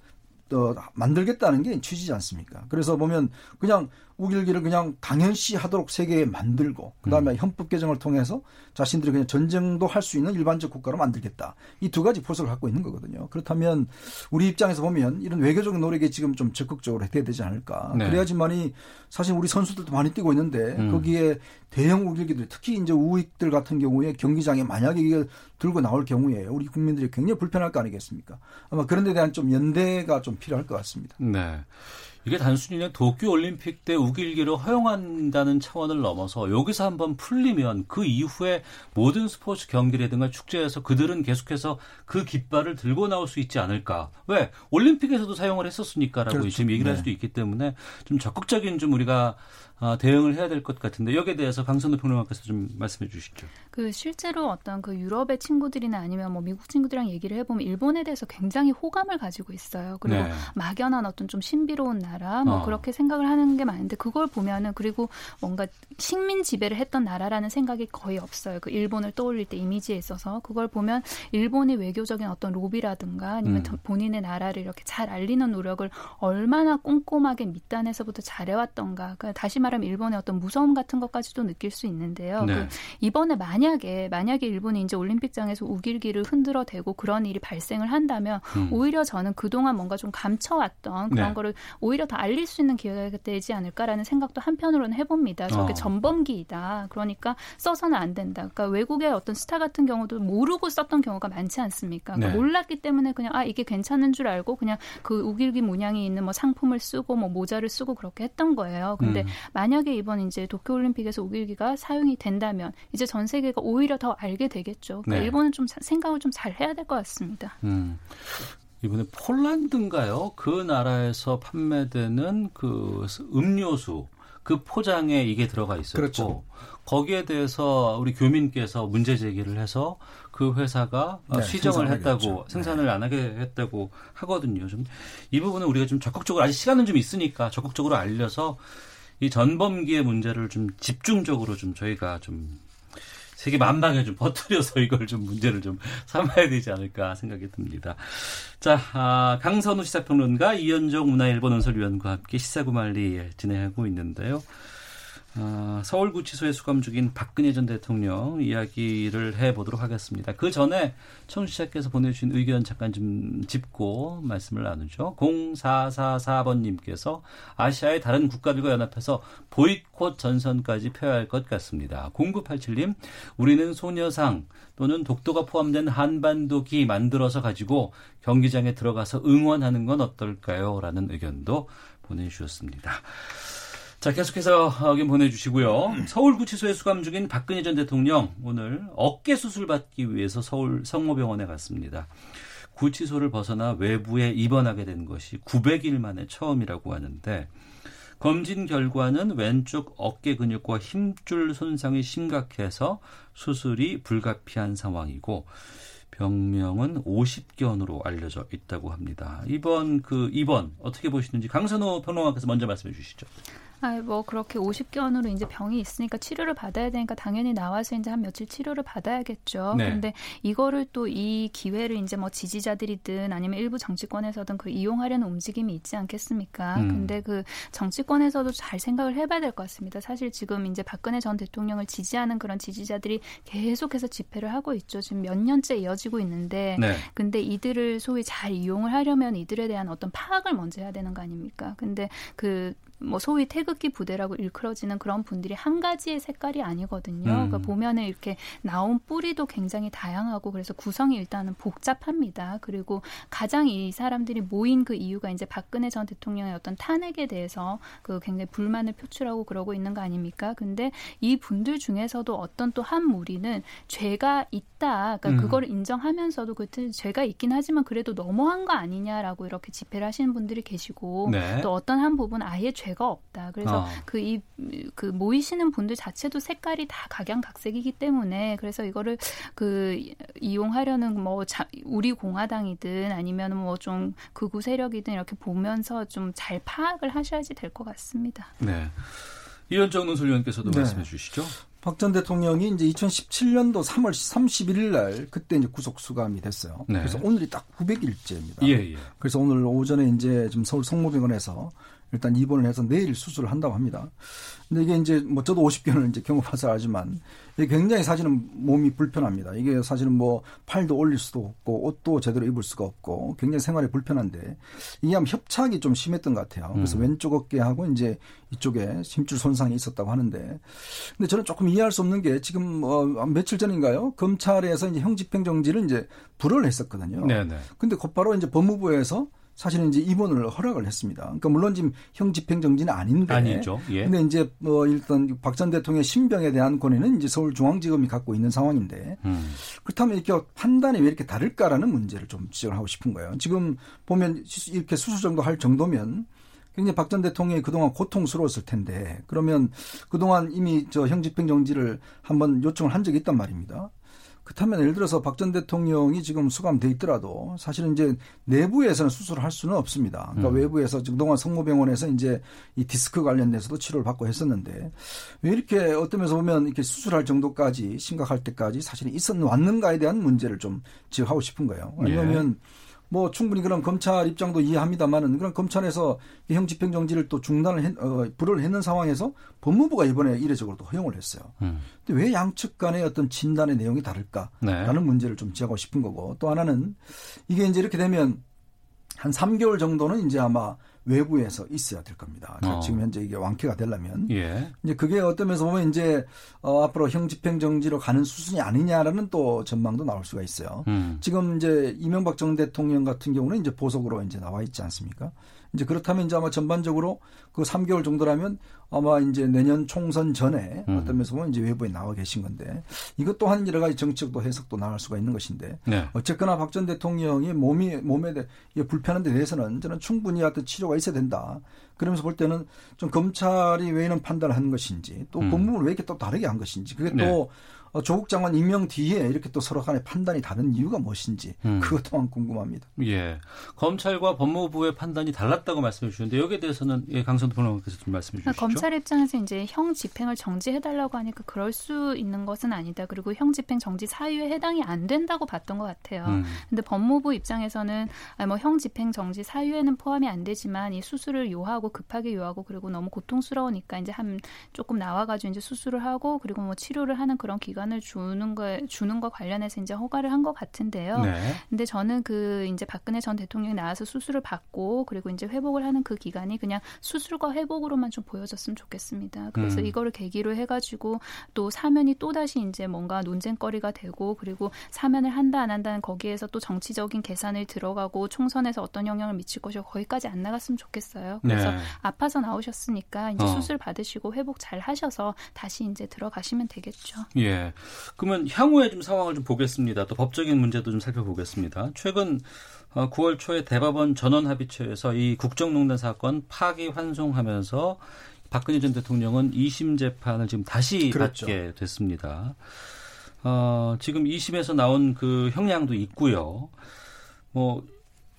S2: 또 만들겠다는 게 취지지 않습니까? 그래서 보면 그냥 우길기를 그냥 당연시 하도록 세계에 만들고 그다음에 음. 헌법 개정을 통해서 자신들이 그냥 전쟁도 할 수 있는 일반적 국가로 만들겠다. 이 두 가지 포석을 갖고 있는 거거든요. 그렇다면 우리 입장에서 보면 이런 외교적인 노력이 지금 좀 적극적으로 해야 되지 않을까. 네. 그래야지만이 사실 우리 선수들도 많이 뛰고 있는데 음. 거기에 대형 우길기들 특히 이제 우익들 같은 경우에 경기장에 만약에 이게 들고 나올 경우에 우리 국민들이 굉장히 불편할 거 아니겠습니까? 아마 그런 데 대한 좀 연대가 좀 필요할 것 같습니다.
S1: 네. 이게 단순히 그냥 도쿄 올림픽 때 우길기를 허용한다는 차원을 넘어서 여기서 한번 풀리면 그 이후에 모든 스포츠 경기라든가 축제에서 그들은 계속해서 그 깃발을 들고 나올 수 있지 않을까. 왜? 올림픽에서도 사용을 했었으니까라고 그렇죠. 지금 얘기를 네. 할 수도 있기 때문에 좀 적극적인 좀 우리가 아, 대응을 해야 될 것 같은데 여기에 대해서 강선도 평론가께서 좀 말씀해 주시죠.
S3: 그 실제로 어떤 그 유럽의 친구들이나 아니면 뭐 미국 친구들이랑 얘기를 해보면 일본에 대해서 굉장히 호감을 가지고 있어요. 그리고 네. 막연한 어떤 좀 신비로운 나라 뭐 어. 그렇게 생각을 하는 게 많은데 그걸 보면은 그리고 뭔가 식민 지배를 했던 나라라는 생각이 거의 없어요. 그 일본을 떠올릴 때 이미지에 있어서 그걸 보면 일본이 외교적인 어떤 로비라든가 아니면 음. 본인의 나라를 이렇게 잘 알리는 노력을 얼마나 꼼꼼하게 밑단에서부터 잘해왔던가. 그러니까 다시 말 하면 일본의 어떤 무서움 같은 것까지도 느낄 수 있는데요. 네. 그 이번에 만약에 만약에 일본이 이제 올림픽장에서 우길기를 흔들어 대고 그런 일이 발생을 한다면 음. 오히려 저는 그동안 뭔가 좀 감춰왔던 그런 네. 거를 오히려 더 알릴 수 있는 기회가 되지 않을까라는 생각도 한편으로는 해봅니다. 저게 어. 전범기이다. 그러니까 써서는 안 된다. 그러니까 외국의 어떤 스타 같은 경우도 모르고 썼던 경우가 많지 않습니까? 그러니까 네. 몰랐기 때문에 그냥 아 이게 괜찮은 줄 알고 그냥 그 우길기 문양이 있는 뭐 상품을 쓰고 뭐 모자를 쓰고 그렇게 했던 거예요. 근데 음. 만약에 이번 이제 도쿄올림픽에서 우길기가 사용이 된다면 이제 전 세계가 오히려 더 알게 되겠죠. 그러니까 네. 일본은 좀 생각을 좀 잘 해야 될 것 같습니다. 음.
S1: 이번에 폴란드인가요? 그 나라에서 판매되는 그 음료수 그 포장에 이게 들어가 있었고 그렇죠. 거기에 대해서 우리 교민께서 문제 제기를 해서 그 회사가 네, 시정을 했다고 네. 생산을 네. 안 하게 했다고 하거든요. 좀 이 부분은 우리가 좀 적극적으로 아직 시간은 좀 있으니까 적극적으로 알려서 이 전범기의 문제를 좀 집중적으로 좀 저희가 좀 세계 만방에 좀 퍼뜨려서 이걸 좀 문제를 좀 삼아야 되지 않을까 생각이 듭니다. 자, 아, 강선우 시사평론가 이현정 문화일보 논설위원과 함께 시사구말리 진행하고 있는데요. 어, 서울구치소에 수감 중인 박근혜 전 대통령 이야기를 해보도록 하겠습니다. 그 전에 청취자께서 보내주신 의견 잠깐 좀 짚고 말씀을 나누죠. 0444번님께서 아시아의 다른 국가들과 연합해서 보이콧 전선까지 펴야 할 것 같습니다. 0987님, 우리는 소녀상 또는 독도가 포함된 한반도기 만들어서 가지고 경기장에 들어가서 응원하는 건 어떨까요? 라는 의견도 보내주셨습니다. 자, 계속해서 의견 보내주시고요. 서울구치소에 수감 중인 박근혜 전 대통령 오늘 어깨 수술 받기 위해서 서울 성모병원에 갔습니다. 구치소를 벗어나 외부에 입원하게 된 것이 900일 만에 처음이라고 하는데 검진 결과는 왼쪽 어깨 근육과 힘줄 손상이 심각해서 수술이 불가피한 상황이고 병명은 50견으로 알려져 있다고 합니다. 이번 그 입원 어떻게 보시는지 강선호 평론가께서 먼저 말씀해 주시죠.
S3: 아, 뭐 그렇게 50견으로 이제 병이 있으니까 치료를 받아야 되니까 당연히 나와서 이제 한 며칠 치료를 받아야겠죠. 네. 근데 이거를 또 이 기회를 이제 뭐 지지자들이든 아니면 일부 정치권에서든 그 이용하려는 움직임이 있지 않겠습니까? 음. 근데 그 정치권에서도 잘 생각을 해봐야 될 것 같습니다. 사실 지금 이제 박근혜 전 대통령을 지지하는 그런 지지자들이 계속해서 집회를 하고 있죠. 지금 몇 년째 이어지고 있는데, 네. 근데 이들을 소위 잘 이용을 하려면 이들에 대한 어떤 파악을 먼저 해야 되는 거 아닙니까? 근데 그 뭐 소위 태극기 부대라고 일컬어지는 그런 분들이 한 가지의 색깔이 아니거든요. 음. 그러니까 보면은 이렇게 나온 뿌리도 굉장히 다양하고 그래서 구성이 일단은 복잡합니다. 그리고 가장 이 사람들이 모인 그 이유가 이제 박근혜 전 대통령의 어떤 탄핵에 대해서 그 굉장히 불만을 표출하고 그러고 있는 거 아닙니까? 근데 이 분들 중에서도 어떤 또 한 무리는 죄가 있다. 그러니까 음. 그걸 인정하면서도 그 죄가 있긴 하지만 그래도 너무한 거 아니냐라고 이렇게 집회를 하시는 분들이 계시고 네. 또 어떤 한 부분 아예 죄 죄가 없다. 그래서 어. 그이 그 모이시는 분들 자체도 색깔이 다 각양각색이기 때문에 그래서 이거를 그 이용하려는 뭐 자, 우리 공화당이든 아니면 뭐 좀 극우 세력이든 이렇게 보면서 좀 잘 파악을 하셔야지 될 것 같습니다.
S1: 네. 이현정 논설위원께서도 네. 말씀해 주시죠.
S2: 박 전 대통령이 이제 2017년도 3월 31일 날 그때 이제 구속 수감이 됐어요. 네. 그래서 오늘이 딱 900일째입니다. 예, 예. 그래서 오늘 오전에 이제 좀 서울 성모병원에서 일단 입원을 해서 내일 수술을 한다고 합니다. 근데 이게 이제 뭐 저도 50개를 이제 경험해서 알지만 이게 굉장히 사실은 몸이 불편합니다. 이게 사실은 뭐 팔도 올릴 수도 없고 옷도 제대로 입을 수가 없고 굉장히 생활이 불편한데 이게 아마 협착이 좀 심했던 것 같아요. 그래서 음. 왼쪽 어깨하고 이제 이쪽에 심줄 손상이 있었다고 하는데 근데 저는 조금 이해할 수 없는 게 지금 뭐 며칠 전인가요? 검찰에서 이제 형집행정지를 이제 불허를 했었거든요. 네네. 근데 곧바로 이제 법무부에서 사실은 이제 입원을 허락을 했습니다. 그러니까 물론 지금 형 집행정지는 아닌데.
S1: 아니죠. 예.
S2: 근데 이제 뭐 일단 박 전 대통령의 신병에 대한 권한은 이제 서울중앙지검이 갖고 있는 상황인데 음. 그렇다면 이렇게 판단이 왜 이렇게 다를까라는 문제를 좀 지적을 하고 싶은 거예요. 지금 보면 이렇게 수술 정도 할 정도면 굉장히 박 전 대통령이 그동안 고통스러웠을 텐데 그러면 그동안 이미 저 형집행정지를 한번 요청을 한 적이 있단 말입니다. 그렇다면 예를 들어서 박 전 대통령이 지금 수감돼 있더라도 사실은 이제 내부에서는 수술을 할 수는 없습니다. 그러니까 음. 외부에서 그동안 성모병원에서 이제 이 디스크 관련돼서도 치료를 받고 했었는데 왜 이렇게 어떤 면에서 보면 이렇게 수술할 정도까지 심각할 때까지 사실은 있었 왔는가에 대한 문제를 좀 지적하고 싶은 거예요. 왜냐하면 예. 뭐 충분히 그런 검찰 입장도 이해합니다만은 그런 검찰에서 형 집행 정지를 또 중단을 했, 어, 불을 했는 상황에서 법무부가 이번에 이례적으로 또 허용을 했어요. 음. 근데 왜 양측 간의 어떤 진단의 내용이 다를까라는 네. 문제를 좀 지적하고 싶은 거고 또 하나는 이게 이제 이렇게 되면 한 3개월 정도는 이제 아마 외부에서 있어야 될 겁니다. 어. 지금 현재 이게 완쾌가 되려면 예. 이제 그게 어떤 면에서 보면 이제 어, 앞으로 형집행 정지로 가는 수순이 아니냐라는 또 전망도 나올 수가 있어요. 음. 지금 이제 이명박 전 대통령 같은 경우는 이제 보석으로 이제 나와 있지 않습니까? 이제 그렇다면 이제 아마 전반적으로 그 3개월 정도라면 아마 이제 내년 총선 전에 음. 어떤 면에서 보면 이제 외부에 나와 계신 건데 이것 또한 여러 가지 정책도 해석도 나올 수가 있는 것인데 네. 어쨌거나 박 전 대통령이 몸이 몸에 대 불편한 데 대해서는 저는 충분히 어떤 치료가 있어야 된다. 그러면서 볼 때는 좀 검찰이 왜 이런 판단을 하는 것인지 또 음. 법무부를 왜 이렇게 또 다르게 한 것인지 그게 또 네. 어, 조국 장관 임명 뒤에 이렇게 또 서로 간의 판단이 다른 이유가 무엇인지 음. 그것 또한 궁금합니다.
S1: 예. 검찰과 법무부의 판단이 달랐다고 말씀해 주셨는데 여기에 대해서는 예, 강선도 변호사께서 좀 말씀해 주시죠.
S3: 검찰 입장에서 이제 형 집행을 정지해 달라고 하니까 그럴 수 있는 것은 아니다. 그리고 형 집행 정지 사유에 해당이 안 된다고 봤던 것 같아요. 음. 근데 법무부 입장에서는 뭐 형 집행 정지 사유에는 포함이 안 되지만 이 수술을 요하고 급하게 요하고 그리고 너무 고통스러우니까 이제 한 조금 나와 가지고 이제 수술을 하고 그리고 뭐 치료를 하는 그런 기간 기간을 주는 거 주는 거 관련해서 이제 허가를 한 것 같은데요. 네. 근데 저는 그 이제 박근혜 전 대통령이 나와서 수술을 받고 그리고 이제 회복을 하는 그 기간이 그냥 수술과 회복으로만 좀 보여졌으면 좋겠습니다. 그래서 음. 이거를 계기로 해가지고 또 사면이 또 다시 이제 뭔가 논쟁거리가 되고 그리고 사면을 한다 안 한다는 거기에서 또 정치적인 계산을 들어가고 총선에서 어떤 영향을 미칠 것이고 거기까지 안 나갔으면 좋겠어요. 그래서 네. 아파서 나오셨으니까 이제 어. 수술 받으시고 회복 잘 하셔서 다시 이제 들어가시면 되겠죠.
S1: 예. 그러면 향후에 좀 상황을 좀 보겠습니다. 또 법적인 문제도 좀 살펴보겠습니다. 최근 9월 어, 초에 대법원 전원 합의체에서 이 국정농단 사건 파기 환송하면서 박근혜 전 대통령은 2심 재판을 지금 다시 그렇죠. 받게 됐습니다. 어, 지금 2심에서 나온 그 형량도 있고요. 뭐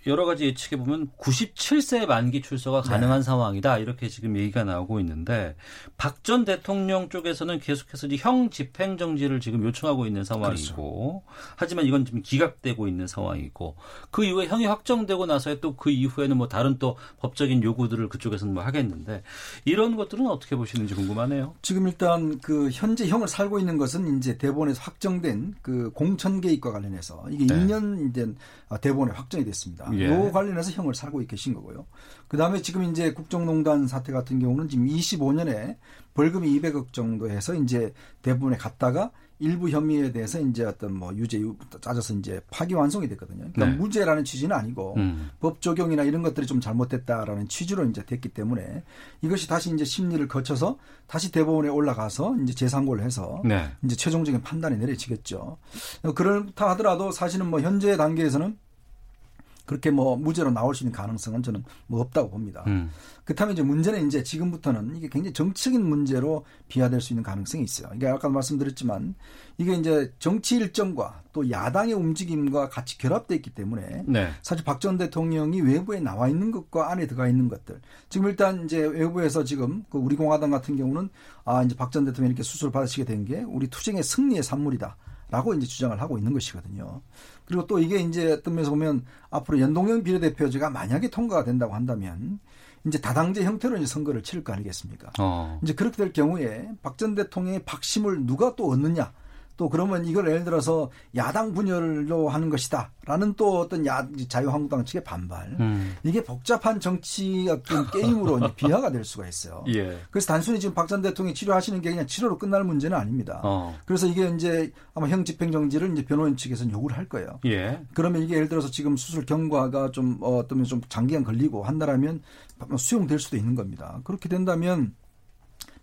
S1: 여러 가지 예측해 보면 97세 만기 출소가 가능한 네. 상황이다 이렇게 지금 얘기가 나오고 있는데 박 전 대통령 쪽에서는 계속해서 형 집행 정지를 지금 요청하고 있는 상황이고 그렇죠. 하지만 이건 지금 기각되고 있는 상황이고 그 이후에 형이 확정되고 나서에 또그 이후에는 뭐 다른 또 법적인 요구들을 그쪽에서는 뭐 하겠는데 이런 것들은 어떻게 보시는지 궁금하네요.
S2: 지금 일단 그 현재 형을 살고 있는 것은 이제 대법원에서 확정된 그 공천 개입과 관련해서 이게 네. 2년 된 대법원에 확정이 됐습니다. 예. 요 관련해서 형을 살고 계신 거고요. 그 다음에 지금 이제 국정농단 사태 같은 경우는 지금 25년에 벌금이 200억 정도 해서 이제 대부분에 갔다가 일부 혐의에 대해서 이제 어떤 뭐 유죄 짜져서 이제 파기 완성이 됐거든요. 그러니까 네. 무죄라는 취지는 아니고 음. 법 적용이나 이런 것들이 좀 잘못됐다라는 취지로 이제 됐기 때문에 이것이 다시 이제 심리를 거쳐서 다시 대법원에 올라가서 이제 재상고를 해서 네. 이제 최종적인 판단이 내려지겠죠. 그렇다 하더라도 사실은 뭐 현재 단계에서는 그렇게 뭐 무죄로 나올 수 있는 가능성은 저는 뭐 없다고 봅니다. 음. 그렇다면 이제 문제는 이제 지금부터는 이게 굉장히 정치적인 문제로 비화될 수 있는 가능성이 있어요. 이게 아까 말씀드렸지만 이게 이제 정치 일정과 또 야당의 움직임과 같이 결합돼 있기 때문에 네. 사실 박 전 대통령이 외부에 나와 있는 것과 안에 들어가 있는 것들 지금 일단 이제 외부에서 지금 그 우리 공화당 같은 경우는 아 이제 박 전 대통령이 이렇게 수술을 받으시게 된 게 우리 투쟁의 승리의 산물이다. 라고 이제 주장을 하고 있는 것이거든요. 그리고 또 이게 이제 어떤 면에서 보면 앞으로 연동형 비례대표제가 만약에 통과가 된다고 한다면 이제 다당제 형태로 이제 선거를 치를 거 아니겠습니까? 어. 이제 그렇게 될 경우에 박 전 대통령의 박심을 누가 또 얻느냐 또 그러면 이걸 예를 들어서 야당 분열로 하는 것이다라는 또 어떤 야, 자유한국당 측의 반발. 음. 이게 복잡한 정치 어떤 게임으로 비화가 될 수가 있어요. 예. 그래서 단순히 지금 박 전 대통령이 치료하시는 게 그냥 치료로 끝날 문제는 아닙니다. 어. 그래서 이게 이제 아마 형 집행정지를 이제 변호인 측에서는 요구를 할 거예요. 예. 그러면 이게 예를 들어서 지금 수술 경과가 좀 어, 어떤 좀 장기간 걸리고 한다라면 수용될 수도 있는 겁니다. 그렇게 된다면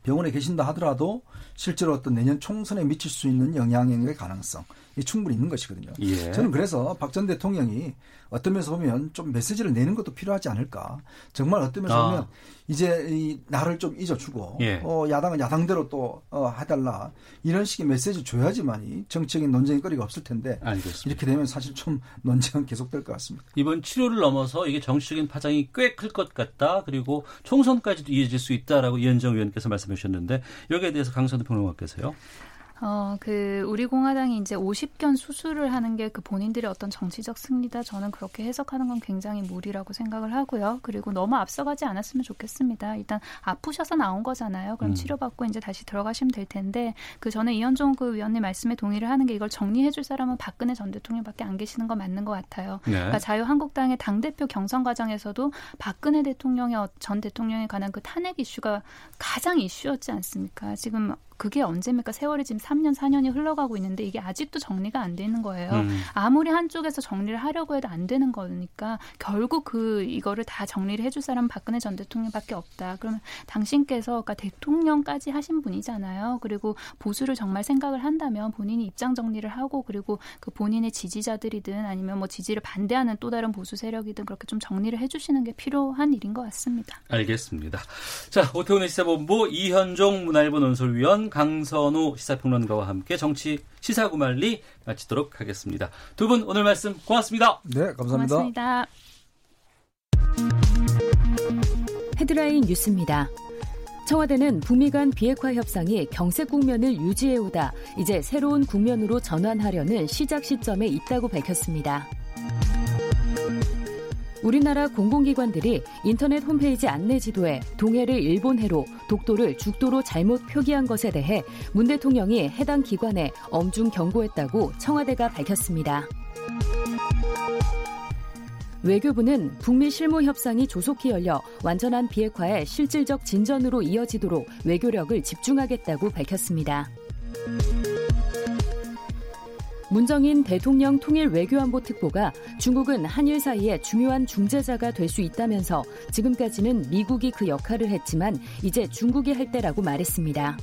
S2: 병원에 계신다 하더라도 실제로 어떤 내년 총선에 미칠 수 있는 영향의 가능성 이 충분히 있는 것이거든요. 예. 저는 그래서 박 전 대통령이 어떤 면에서 보면 좀 메시지를 내는 것도 필요하지 않을까. 정말 어떤 면에서 아. 보면 이제 이 나를 좀 잊어주고 예. 어, 야당은 야당대로 또 어, 해달라 이런 식의 메시지 줘야지만이 정치적인 논쟁의 거리가 없을 텐데 알겠습니다. 이렇게 되면 사실 좀 논쟁은 계속될 것 같습니다.
S1: 이번 치료를 넘어서 이게 정치적인 파장이 꽤 클 것 같다. 그리고 총선까지도 이어질 수 있다라고 이현정 의원께서 말씀해 주셨는데 여기에 대해서 강선우 평론가께서요.
S3: 어, 그, 우리 공화당이 이제 50견 수술을 하는 게 그 본인들의 어떤 정치적 승리다. 저는 그렇게 해석하는 건 굉장히 무리라고 생각을 하고요. 그리고 너무 앞서가지 않았으면 좋겠습니다. 일단 아프셔서 나온 거잖아요. 그럼 음. 치료받고 이제 다시 들어가시면 될 텐데, 그 저는 이현종 그 위원님 말씀에 동의를 하는 게 이걸 정리해 줄 사람은 박근혜 전 대통령밖에 안 계시는 거 맞는 것 같아요. 네. 그러니까 자유한국당의 당대표 경선 과정에서도 박근혜 대통령의 어, 전 대통령에 관한 그 탄핵 이슈가 가장 이슈였지 않습니까? 지금 그게 언제입니까? 세월이 지금 3년, 4년이 흘러가고 있는데 이게 아직도 정리가 안 되는 거예요. 음. 아무리 한쪽에서 정리를 하려고 해도 안 되는 거니까 결국 그 이거를 다 정리를 해줄 사람은 박근혜 전 대통령밖에 없다. 그러면 당신께서 그러니까 대통령까지 하신 분이잖아요. 그리고 보수를 정말 생각을 한다면 본인이 입장 정리를 하고 그리고 그 본인의 지지자들이든 아니면 뭐 지지를 반대하는 또 다른 보수 세력이든 그렇게 좀 정리를 해주시는 게 필요한 일인 것 같습니다.
S1: 알겠습니다. 자 오태훈의 시사본부 이현종 문화일보 논설위원 강선우 시사평론가와 함께 정치 시사구말리 마치도록 하겠습니다. 두 분 오늘 말씀 고맙습니다.
S2: 네, 감사합니다.
S3: 고맙습니다.
S4: 헤드라인 뉴스입니다. 청와대는 북미 간 비핵화 협상이 경색 국면을 유지해오다 이제 새로운 국면으로 전환하려는 시작 시점에 있다고 밝혔습니다. 우리나라 공공기관들이 인터넷 홈페이지 안내 지도에 동해를 일본해로, 독도를 죽도로 잘못 표기한 것에 대해 문 대통령이 해당 기관에 엄중 경고했다고 청와대가 밝혔습니다. 외교부는 북미 실무 협상이 조속히 열려 완전한 비핵화의 실질적 진전으로 이어지도록 외교력을 집중하겠다고 밝혔습니다. 문정인 대통령 통일 외교안보 특보가 중국은 한일 사이에 중요한 중재자가 될 수 있다면서 지금까지는 미국이 그 역할을 했지만 이제 중국이 할 때라고 말했습니다.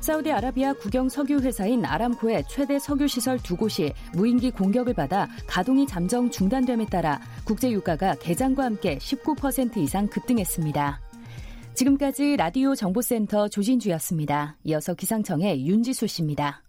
S4: 사우디아라비아 국영 석유 회사인 아람코의 최대 석유 시설 두 곳이 무인기 공격을 받아 가동이 잠정 중단됨에 따라 국제 유가가 개장과 함께 19% 이상 급등했습니다. 지금까지 라디오 정보센터 조진주였습니다. 이어서 기상청의 윤지수 씨입니다.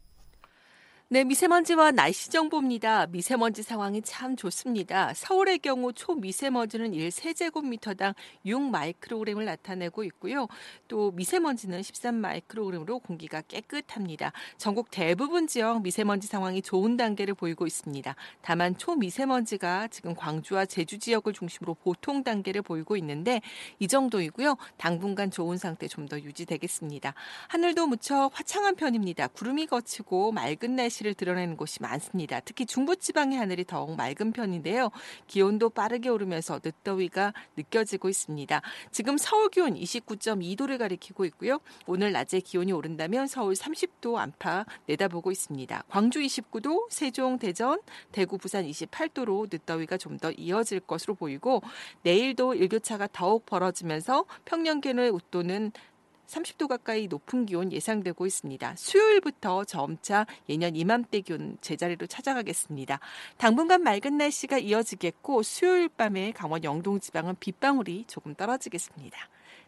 S5: 네, 미세먼지와 날씨 정보입니다. 미세먼지 상황이 참 좋습니다. 서울의 경우 초미세먼지는 1세제곱미터당 6마이크로그램을 나타내고 있고요. 또 미세먼지는 13마이크로그램으로 공기가 깨끗합니다. 전국 대부분 지역 미세먼지 상황이 좋은 단계를 보이고 있습니다. 다만 초미세먼지가 지금 광주와 제주 지역을 중심으로 보통 단계를 보이고 있는데 이 정도이고요. 당분간 좋은 상태 좀 더 유지되겠습니다. 하늘도 무척 화창한 편입니다. 구름이 거치고 맑은 날씨 날씨를 드러내는 곳이 많습니다. 특히 중부지방의 하늘이 더욱 맑은 편인데요. 기온도 빠르게 오르면서 늦더위가 느껴지고 있습니다. 지금 서울 기온 29.2도를 가리키고 있고요. 오늘 낮에 기온이 오른다면 서울 30도 안팎 내다보고 있습니다. 광주 29도, 세종, 대전, 대구, 부산 28도로 늦더위가 좀 더 이어질 것으로 보이고 내일도 일교차가 더욱 벌어지면서 평년 기온을 웃도는 30도 가까이 높은 기온 예상되고 있습니다. 수요일부터 점차 예년 이맘때 기온 제자리로 찾아가겠습니다. 당분간 맑은 날씨가 이어지겠고 수요일 밤에 강원 영동 지방은 빗방울이 조금 떨어지겠습니다.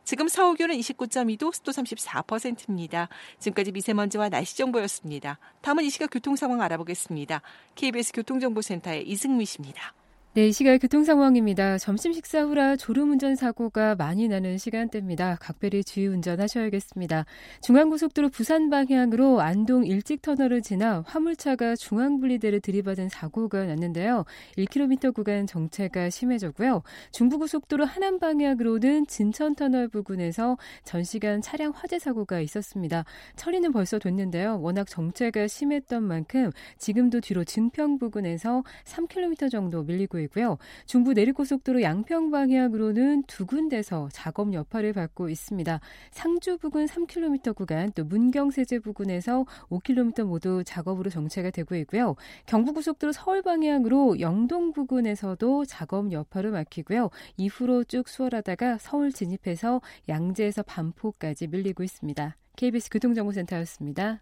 S5: 지금 서울 기온은 29.2도, 습도 34%입니다. 지금까지 미세먼지와 날씨 정보였습니다. 다음은 이 시각 교통 상황 알아보겠습니다. KBS 교통정보센터의 이승미 씨입니다.
S6: 네, 이 시각 교통 상황입니다. 점심 식사 후라 졸음 운전 사고가 많이 나는 시간대입니다. 각별히 주의 운전하셔야겠습니다. 중앙고속도로 부산 방향으로 안동 일직터널을 지나 화물차가 중앙 분리대를 들이받은 사고가 났는데요. 1km 구간 정체가 심해졌고요. 중부고속도로 하남 방향으로는 진천 터널 부근에서 전 시간 차량 화재 사고가 있었습니다. 처리는 벌써 됐는데요. 워낙 정체가 심했던 만큼 지금도 뒤로 증평 부근에서 3km 정도 밀리고 있고요. 중부 내륙고속도로 양평 방향으로는 두 군데서 작업 여파를 받고 있습니다. 상주 부근 3km 구간 또 문경세제 부근에서 5km 모두 작업으로 정체가 되고 있고요. 경부고속도로 서울 방향으로 영동 부근에서도 작업 여파를 막히고요. 이후로 쭉 수월하다가 서울 진입해서 양재에서 반포까지 밀리고 있습니다. KBS 교통정보센터였습니다.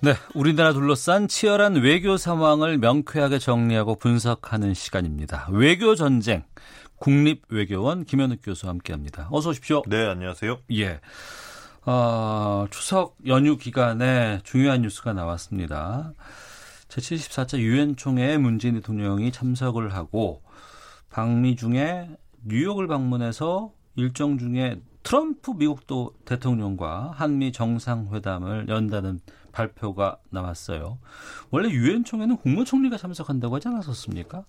S1: 네, 우리나라 둘러싼 치열한 외교 상황을 명쾌하게 정리하고 분석하는 시간입니다. 외교 전쟁 국립외교원 김현욱 교수와 함께합니다. 어서 오십시오.
S7: 네, 안녕하세요.
S1: 예. 어, 추석 연휴 기간에 중요한 뉴스가 나왔습니다. 제74차 유엔 총회에 문재인 대통령이 참석을 하고 방미 중에 뉴욕을 방문해서 일정 중에 트럼프 미국도 대통령과 한미 정상회담을 연다는 발표가 나왔어요. 원래 유엔 총회는 국무총리가 참석한다고 하지 않았었습니까?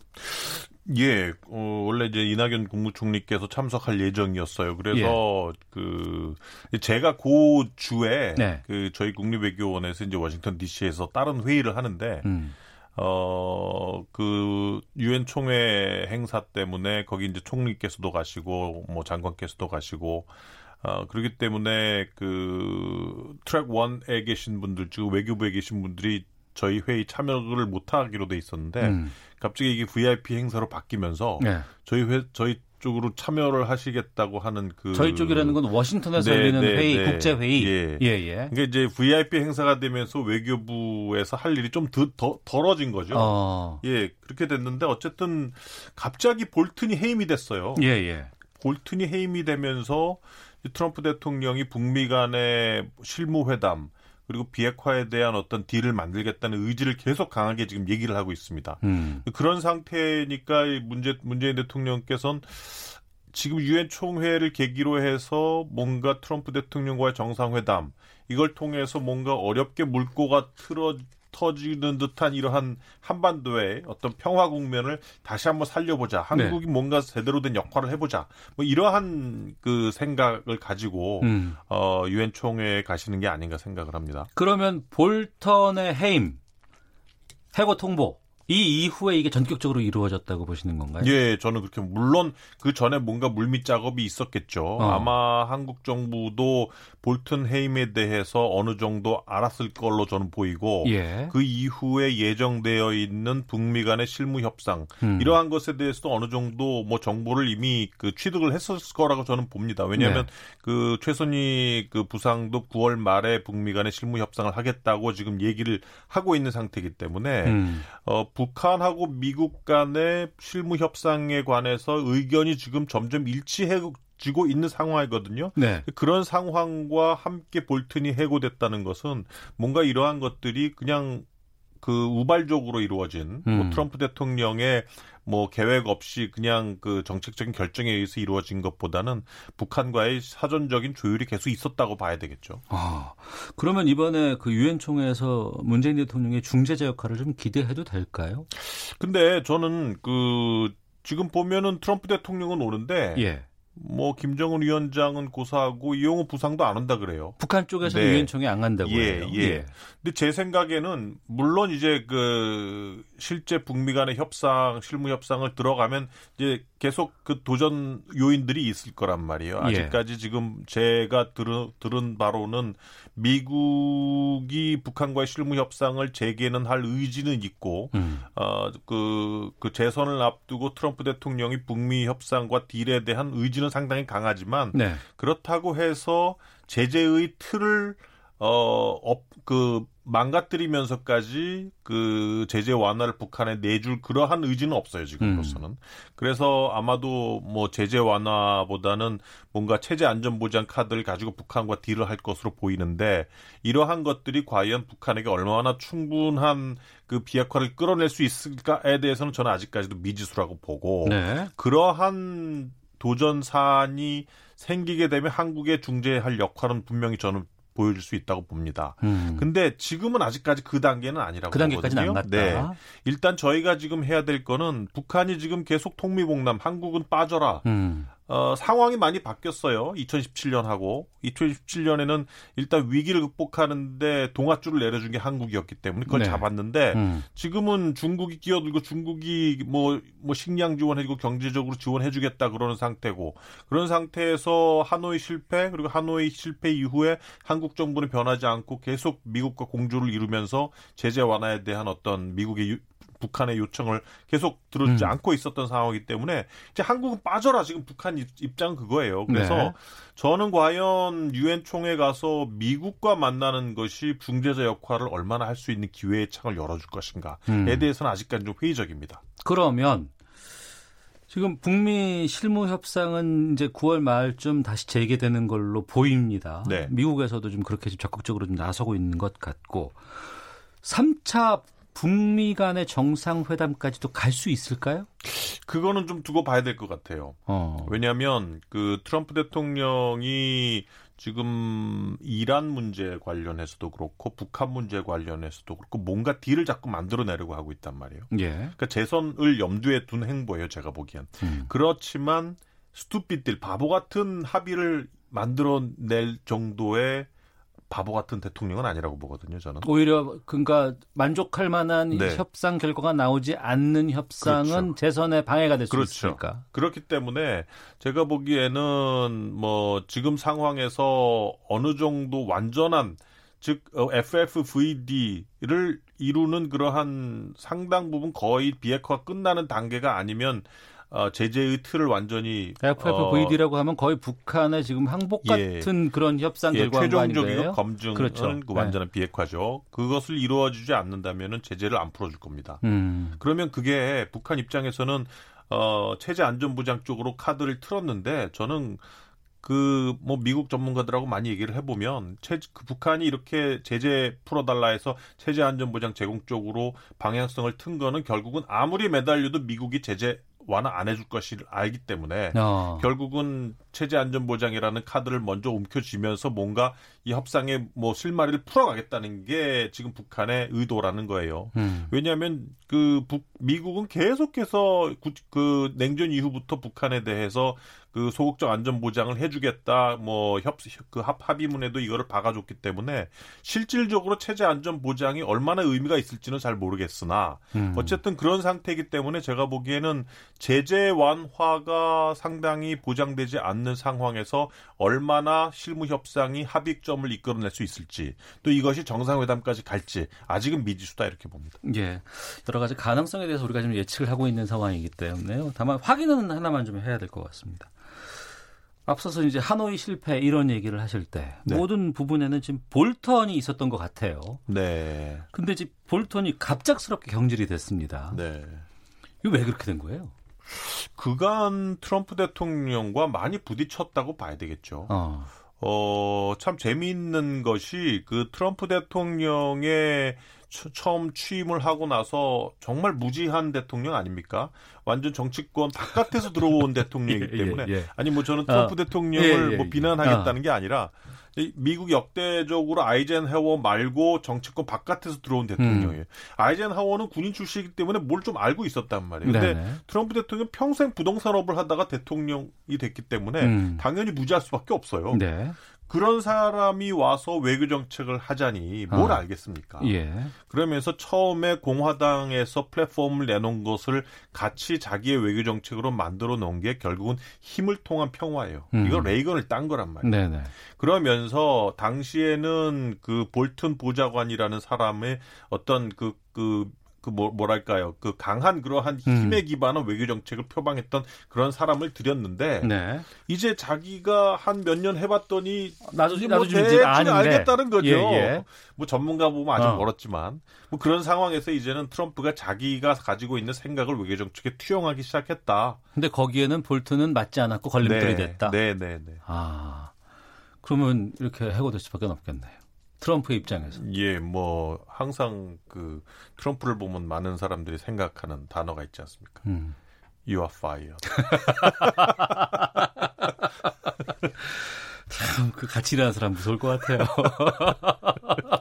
S7: 예, 어, 원래 이제 이낙연 국무총리께서 참석할 예정이었어요. 그래서 예. 그 제가 고 주에 네. 그 저희 국립외교원에서 이제 워싱턴 D.C.에서 다른 회의를 하는데. 음. 어, 그, 유엔 총회 행사 때문에 거기 이제 총리께서도 가시고, 뭐 장관께서도 가시고, 어, 그렇기 때문에 그 트랙 원에 계신 분들, 즉 외교부에 계신 분들이 저희 회의 참여를 못하기로 돼 있었는데 음. 갑자기 이게 VIP 행사로 바뀌면서 네. 저희 회 저희 쪽으로 참여를 하시겠다고 하는 그
S1: 저희 쪽이라는 건 워싱턴에서 네, 열리는 네, 회의, 네. 국제 회의.
S7: 예. 예, 예. 그러니까 이제 VIP 행사가 되면서 외교부에서 할 일이 좀 더, 더 덜어진 거죠. 어. 예, 그렇게 됐는데 어쨌든 갑자기 볼튼이 해임이 됐어요.
S1: 예, 예.
S7: 볼튼이 해임이 되면서 트럼프 대통령이 북미 간의 실무회담 그리고 비핵화에 대한 어떤 딜을 만들겠다는 의지를 계속 강하게 지금 얘기를 하고 있습니다. 음. 그런 상태니까 문재, 문재인 대통령께서는 지금 유엔 총회를 계기로 해서 뭔가 트럼프 대통령과의 정상회담 이걸 통해서 뭔가 어렵게 물꼬가 틀어 터지는 듯한 이러한 한반도의 어떤 평화 국면을 다시 한번 살려보자. 한국이 네. 뭔가 제대로 된 역할을 해보자. 뭐 이러한 그 생각을 가지고 음. 어 유엔 총회에 가시는 게 아닌가 생각을 합니다.
S1: 그러면 볼턴의 해임, 해고 통보 이 이후에 이게 전격적으로 이루어졌다고 보시는 건가요?
S7: 예, 저는 그렇게 물론 그 전에 뭔가 물밑 작업이 있었겠죠. 어. 아마 한국 정부도 볼튼 해임에 대해서 어느 정도 알았을 걸로 저는 보이고 예. 그 이후에 예정되어 있는 북미 간의 실무 협상 음. 이러한 것에 대해서도 어느 정도 뭐 정보를 이미 그 취득을 했었을 거라고 저는 봅니다. 왜냐하면 네. 그 최선희 그 부상도 9월 말에 북미 간의 실무 협상을 하겠다고 지금 얘기를 하고 있는 상태이기 때문에 음. 어 북한하고 미국 간의 실무 협상에 관해서 의견이 지금 점점 일치해 지고 있는 상황이거든요. 네. 그런 상황과 함께 볼튼이 해고됐다는 것은 뭔가 이러한 것들이 그냥 그 우발적으로 이루어진 뭐 음. 뭐 트럼프 대통령의 뭐 계획 없이 그냥 그 정책적인 결정에 의해서 이루어진 것보다는 북한과의 사전적인 조율이 계속 있었다고 봐야 되겠죠.
S1: 아, 그러면 이번에 그 유엔 총회에서 문재인 대통령의 중재자 역할을 좀 기대해도 될까요?
S7: 근데 저는 그 지금 보면은 트럼프 대통령은 오는데 예. 뭐 김정은 위원장은 고사하고 이용호 부상도 안 온다 그래요.
S1: 북한 쪽에서 네. 유엔총회 안 간다고 예, 해요.
S7: 예. 예. 근데 제 생각에는 물론 이제 그 실제 북미 간의 협상, 실무 협상을 들어가면 이제 계속 그 도전 요인들이 있을 거란 말이에요. 예. 아직까지 예. 지금 제가 들은, 들은 바로는 미국이 북한과의 실무 협상을 재개는 할 의지는 있고, 음. 어 그 그 재선을 앞두고 트럼프 대통령이 북미 협상과 딜에 대한 의지는 상당히 강하지만 네. 그렇다고 해서 제재의 틀을 어그 망가뜨리면서까지 그 제재 완화를 북한에 내줄 그러한 의지는 없어요 지금으로서는. 음. 그래서 아마도 뭐 제재 완화보다는 뭔가 체제 안전 보장 카드를 가지고 북한과 딜을 할 것으로 보이는데 이러한 것들이 과연 북한에게 얼마나 충분한 그 비핵화를 끌어낼 수 있을까에 대해서는 저는 아직까지도 미지수라고 보고 네. 그러한 도전 사안이 생기게 되면 한국의 중재할 역할은 분명히 저는 보여줄 수 있다고 봅니다. 음. 근데 지금은 아직까지 그 단계는 아니라고
S1: 그 단계까지는 안 갔다. 네.
S7: 일단 저희가 지금 해야 될 거는 북한이 지금 계속 통미봉남 한국은 빠져라. 음. 어, 상황이 많이 바뀌었어요. 2017년하고 2017년에는 일단 위기를 극복하는데 동아줄을 내려준 게 한국이었기 때문에 그걸 네. 잡았는데 음. 지금은 중국이 끼어들고 중국이 뭐뭐 뭐 식량 지원해주고 경제적으로 지원해주겠다 그러는 상태고 그런 상태에서 하노이 실패 그리고 하노이 실패 이후에 한국 정부는 변하지 않고 계속 미국과 공조를 이루면서 제재 완화에 대한 어떤 미국의 북한의 요청을 계속 들어주지 음. 않고 있었던 상황이기 때문에 이제 한국은 빠져라 지금 북한 입장 그거예요. 그래서 네. 저는 과연 유엔 총회 가서 미국과 만나는 것이 중재자 역할을 얼마나 할 수 있는 기회의 창을 열어줄 것인가에 음. 대해서는 아직까지 좀 회의적입니다.
S1: 그러면 지금 북미 실무 협상은 이제 9월 말쯤 다시 재개되는 걸로 보입니다. 네. 미국에서도 좀 그렇게 적극적으로 좀 나서고 있는 것 같고 3차 북미 간의 정상회담까지도 갈 수 있을까요?
S7: 그거는 좀 두고 봐야 될 것 같아요. 어. 왜냐하면 그 트럼프 대통령이 지금 이란 문제 관련해서도 그렇고 북한 문제 관련해서도 그렇고 뭔가 딜을 자꾸 만들어내려고 하고 있단 말이에요. 예. 그러니까 재선을 염두에 둔 행보예요, 제가 보기엔. 음. 그렇지만 스투피딜 바보 같은 합의를 만들어낼 정도의 바보 같은 대통령은 아니라고 보거든요, 저는.
S1: 오히려 그러니까 만족할 만한 네. 협상 결과가 나오지 않는 협상은 그렇죠. 재선에 방해가 될수 그렇죠. 있으니까.
S7: 그렇기 때문에 제가 보기에는 뭐 지금 상황에서 어느 정도 완전한 즉 FFVD를 이루는 그러한 상당 부분 거의 비핵화 끝나는 단계가 아니면 어, 제재의 틀을 완전히
S1: FFVD라고 어, 하면 거의 북한의 지금 항복 예. 같은 예, 그런 협상 예, 결과
S7: 최종적인 검증은 그렇죠. 그 완전한 네. 비핵화죠. 그것을 이루어주지 않는다면은 제재를 안 풀어줄 겁니다. 음. 그러면 그게 북한 입장에서는 어, 체제 안전보장 쪽으로 카드를 틀었는데 저는 그 뭐 미국 전문가들하고 많이 얘기를 해보면 체, 그 북한이 이렇게 제재 풀어달라 해서 체제 안전보장 제공 쪽으로 방향성을 튼 거는 결국은 아무리 매달려도 미국이 제재 완화 안 해줄 것을 알기 때문에 어. 결국은 체제 안전 보장이라는 카드를 먼저 움켜쥐면서 뭔가 이 협상의 뭐 실마리를 풀어가겠다는 게 지금 북한의 의도라는 거예요. 음. 왜냐하면 그 북, 미국은 계속해서 구, 그 냉전 이후부터 북한에 대해서 그 소극적 안전 보장을 해주겠다 뭐 협 그 합의문에도 이거를 박아줬기 때문에 실질적으로 체제 안전 보장이 얼마나 의미가 있을지는 잘 모르겠으나 음. 어쨌든 그런 상태이기 때문에 제가 보기에는 제재 완화가 상당히 보장되지 않는 상황에서 얼마나 실무 협상이 합의점 을 이끌어낼 수 있을지 또 이것이 정상회담까지 갈지 아직은 미지수다 이렇게 봅니다.
S1: 예, 여러 가지 가능성에 대해서 우리가 좀 예측을 하고 있는 상황이기 때문에요. 다만 확인은 하나만 좀 해야 될 것 같습니다. 앞서서 이제 하노이 실패 이런 얘기를 하실 때 네. 모든 부분에는 지금 볼턴이 있었던 것 같아요. 네. 근데 이제 볼턴이 갑작스럽게 경질이 됐습니다. 네. 이거 왜 그렇게 된 거예요?
S7: 그간 트럼프 대통령과 많이 부딪혔다고 봐야 되겠죠. 어. 어, 참 재미있는 것이 그 트럼프 대통령의 처음 취임을 하고 나서 정말 무지한 대통령 아닙니까? 완전 정치권 바깥에서 들어온 대통령이기 예, 예, 때문에 예, 예. 아니 뭐 저는 트럼프 어. 대통령을 예, 예, 뭐 비난하겠다는 어. 게 아니라 미국 역대적으로 아이젠하워 말고 정치권 바깥에서 들어온 대통령이에요. 음. 아이젠하워는 군인 출신이기 때문에 뭘 좀 알고 있었단 말이에요. 근데 네네. 트럼프 대통령 평생 부동산업을 하다가 대통령이 됐기 때문에 음. 당연히 무지할 수밖에 없어요. 네. 그런 사람이 와서 외교 정책을 하자니 뭘 아. 알겠습니까? 예. 그러면서 처음에 공화당에서 플랫폼을 내놓은 것을 같이 자기의 외교 정책으로 만들어 놓은 게 결국은 힘을 통한 평화예요. 음. 이거 레이건을 딴 거란 말이에요. 네네. 그러면서 당시에는 그 볼튼 보좌관이라는 사람의 어떤 그, 그 그 뭐, 뭐랄까요 그 강한 그러한 음. 힘에 기반한 외교 정책을 표방했던 그런 사람을 들였는데 네. 이제 자기가 한 몇 년 해봤더니 나도 나도 뭐 대충 알겠다는 거죠. 예, 예. 뭐 전문가 보면 아직 어. 멀었지만 뭐 그런 상황에서 이제는 트럼프가 자기가 가지고 있는 생각을 외교 정책에 투영하기 시작했다.
S1: 근데 거기에는 볼트는 맞지 않았고 걸림돌이
S7: 네.
S1: 됐다.
S7: 네, 네, 네.
S1: 아 그러면 이렇게 해고될 수밖에 없겠네요. 트럼프 입장에서.
S7: 예, 뭐 항상 그 트럼프를 보면 많은 사람들이 생각하는 단어가 있지 않습니까? 음. You are fired.
S1: 참 그 같이 일하는 사람 무서울 것 같아요.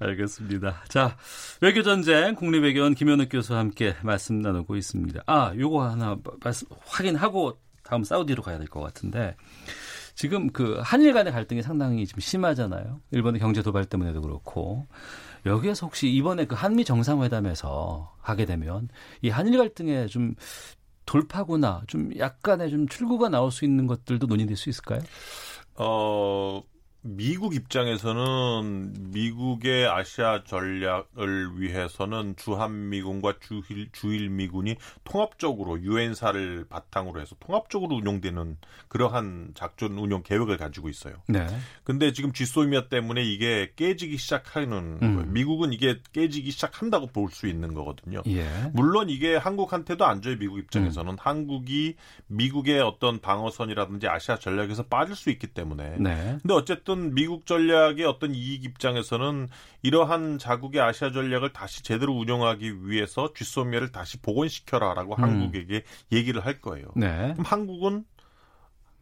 S1: 알겠습니다. 자, 외교전쟁 국립외교원 김현욱 교수와 함께 말씀 나누고 있습니다. 아, 요거 하나 말씀 확인하고 다음 사우디로 가야 될 것 같은데 지금 그 한일 간의 갈등이 상당히 좀 심하잖아요. 일본의 경제 도발 때문에도 그렇고. 여기에서 혹시 이번에 그 한미 정상회담에서 하게 되면 이 한일 갈등에 좀 돌파구나 좀 약간의 좀 출구가 나올 수 있는 것들도 논의될 수 있을까요?
S7: 어, 미국 입장에서는 미국의 아시아 전략을 위해서는 주한미군과 주일, 주일미군이 통합적으로 유엔사를 바탕으로 해서 통합적으로 운용되는 그러한 작전 운용 계획을 가지고 있어요. 네. 근데 지금 쥐소미아 때문에 이게 깨지기 시작하는 음. 미국은 이게 깨지기 시작한다고 볼 수 있는 거거든요. 예. 물론 이게 한국한테도 안 좋아요. 미국 입장에서는 음. 한국이 미국의 어떤 방어선이라든지 아시아 전략에서 빠질 수 있기 때문에. 네. 근데 어쨌든 어떤 미국 전략의 어떤 이익 입장에서는 이러한 자국의 아시아 전략을 다시 제대로 운영하기 위해서 쥐소미아를 다시 복원시켜라라고 음. 한국에게 얘기를 할 거예요. 네. 그럼 한국은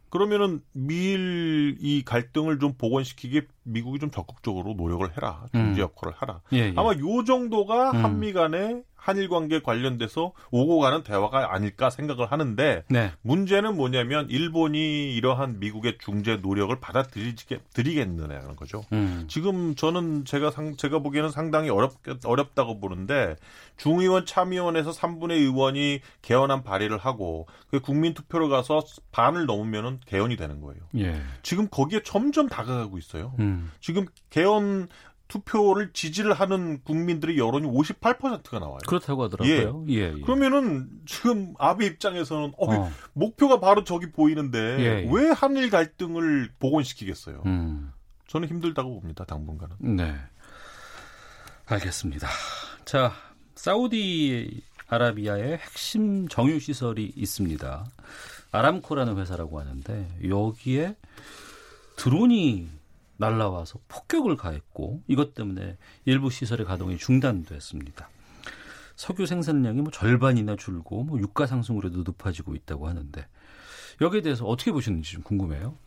S7: 그러면은 미일 이 갈등을 좀 복원시키기 미국이 좀 적극적으로 노력을 해라. 중재 음. 역할을 하라. 예, 예. 아마 요 정도가 음. 한미 간에 한일 관계 관련돼서 오고 가는 대화가 아닐까 생각을 하는데 네. 문제는 뭐냐면 일본이 이러한 미국의 중재 노력을 받아들이겠느냐는 거죠. 음. 지금 저는 제가 상, 제가 보기에는 상당히 어렵 어렵다고 보는데 중의원 참의원에서 3분의 의원이 개헌안 발의를 하고 그 국민 투표로 가서 반을 넘으면은 개헌이 되는 거예요. 예. 지금 거기에 점점 다가가고 있어요. 음. 지금 개헌 투표를 지지를 하는 국민들의 여론이 58%가 나와요.
S1: 그렇다고 하더라고요. 예. 예,
S7: 예. 그러면은 지금 아베 입장에서는 어, 어. 목표가 바로 저기 보이는데 예, 예. 왜 한일 갈등을 복원시키겠어요? 음. 저는 힘들다고 봅니다. 당분간은.
S1: 네. 알겠습니다. 자, 사우디 아라비아의 핵심 정유 시설이 있습니다. 아람코라는 회사라고 하는데 여기에 드론이 날라와서 폭격을 가했고 이것 때문에 일부 시설의 가동이 중단됐습니다. 석유 생산량이 뭐 절반이나 줄고 뭐 유가 상승으로도 높아지고 있다고 하는데 여기에 대해서 어떻게 보시는지 좀 궁금해요.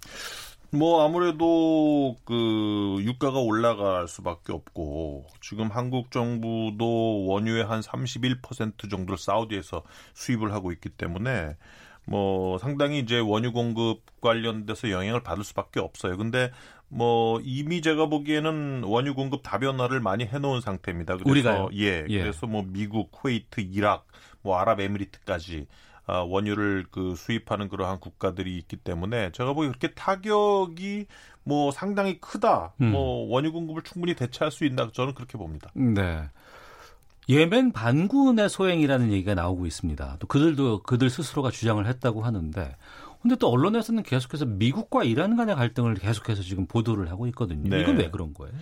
S7: 뭐 아무래도 그 유가가 올라갈 수밖에 없고 지금 한국 정부도 원유의 한 31% 정도를 사우디에서 수입을 하고 있기 때문에 뭐 상당히 이제 원유 공급 관련돼서 영향을 받을 수밖에 없어요. 근데 뭐 이미 제가 보기에는 원유 공급 다변화를 많이 해놓은 상태입니다.
S1: 그래서 우리가요?
S7: 예, 예. 그래서 뭐 미국, 쿠웨이트, 이락, 뭐 아랍에미리트까지 아, 원유를 그 수입하는 그러한 국가들이 있기 때문에 제가 보기 그렇게 타격이 뭐 상당히 크다. 음. 뭐 원유 공급을 충분히 대체할 수 있다. 저는 그렇게 봅니다.
S1: 네. 예멘 반군의 소행이라는 얘기가 나오고 있습니다. 또 그들도 그들 스스로가 주장을 했다고 하는데 근데 또 언론에서는 계속해서 미국과 이란 간의 갈등을 계속해서 지금 보도를 하고 있거든요. 네. 이건 왜 그런 거예요?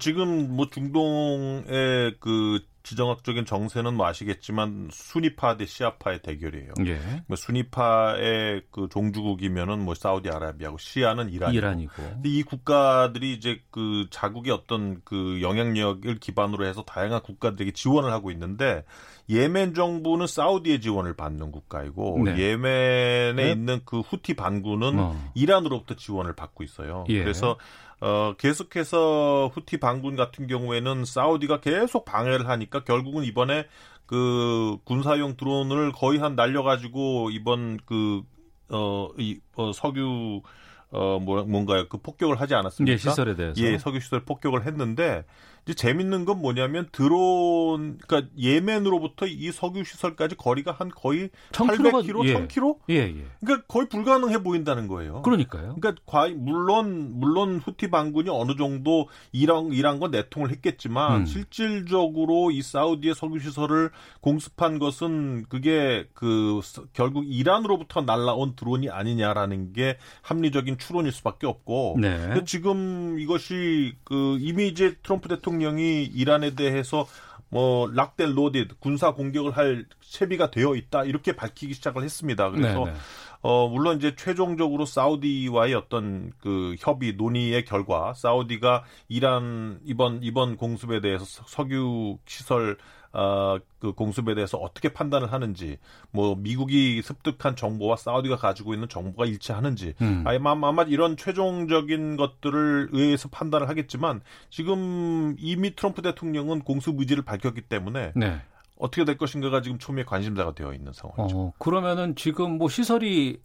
S7: 지금 뭐 중동의 그 지정학적인 정세는 뭐 아시겠지만 순위파 대 시아파의 대결이에요. 예. 뭐 순위파의 그 종주국이면은 뭐 사우디아라비아고 시아는 이란이고. 이란이고. 근데 이 국가들이 이제 그 자국의 어떤 그 영향력을 기반으로 해서 다양한 국가들에게 지원을 하고 있는데 예멘 정부는 사우디의 지원을 받는 국가이고 네. 예멘에 네? 있는 그 후티 반군은 어. 이란으로부터 지원을 받고 있어요. 예. 그래서 어, 계속해서 후티 반군 같은 경우에는 사우디가 계속 방해를 하니까 결국은 이번에 그 군사용 드론을 거의 한 날려가지고 이번 그, 어, 이, 어, 석유, 어, 뭐, 뭔가요? 그 폭격을 하지 않았습니까?
S1: 예, 시설에 대해서.
S7: 예, 석유 시설 폭격을 했는데 이제 재밌는 건 뭐냐면 드론 그러니까 예멘으로부터 이 석유 시설까지 거리가 한 거의 800km, 예. 1000km? 예, 예. 그러니까 거의 불가능해 보인다는 거예요.
S1: 그러니까요.
S7: 그러니까 과연 물론 물론 후티 반군이 어느 정도 이란 이란과 내통을 했겠지만 음. 실질적으로 이 사우디의 석유 시설을 공습한 것은 그게 그 결국 이란으로부터 날라온 드론이 아니냐라는 게 합리적인 추론일 수밖에 없고 네. 지금 이것이 그 이미 이제 트럼프 대통령 대통령이 이란에 대해서 뭐 locked and loaded 군사 공격을 할 채비가 되어 있다 이렇게 밝히기 시작을 했습니다. 그래서 네네. 네. 어 물론 이제 최종적으로 사우디와의 어떤 그 협의 논의의 결과 사우디가 이란 이번 이번 공습에 대해서 석유 시설 어, 그 공습에 대해서 어떻게 판단을 하는지, 뭐 미국이 습득한 정보와 사우디가 가지고 있는 정보가 일치하는지, 음. 아마 아마 이런 최종적인 것들을 의해서 판단을 하겠지만 지금 이미 트럼프 대통령은 공습 의지를 밝혔기 때문에 네. 어떻게 될 것인가가 지금 초미의 관심사가 되어 있는 상황이죠. 어,
S1: 그러면은 지금 뭐 시설이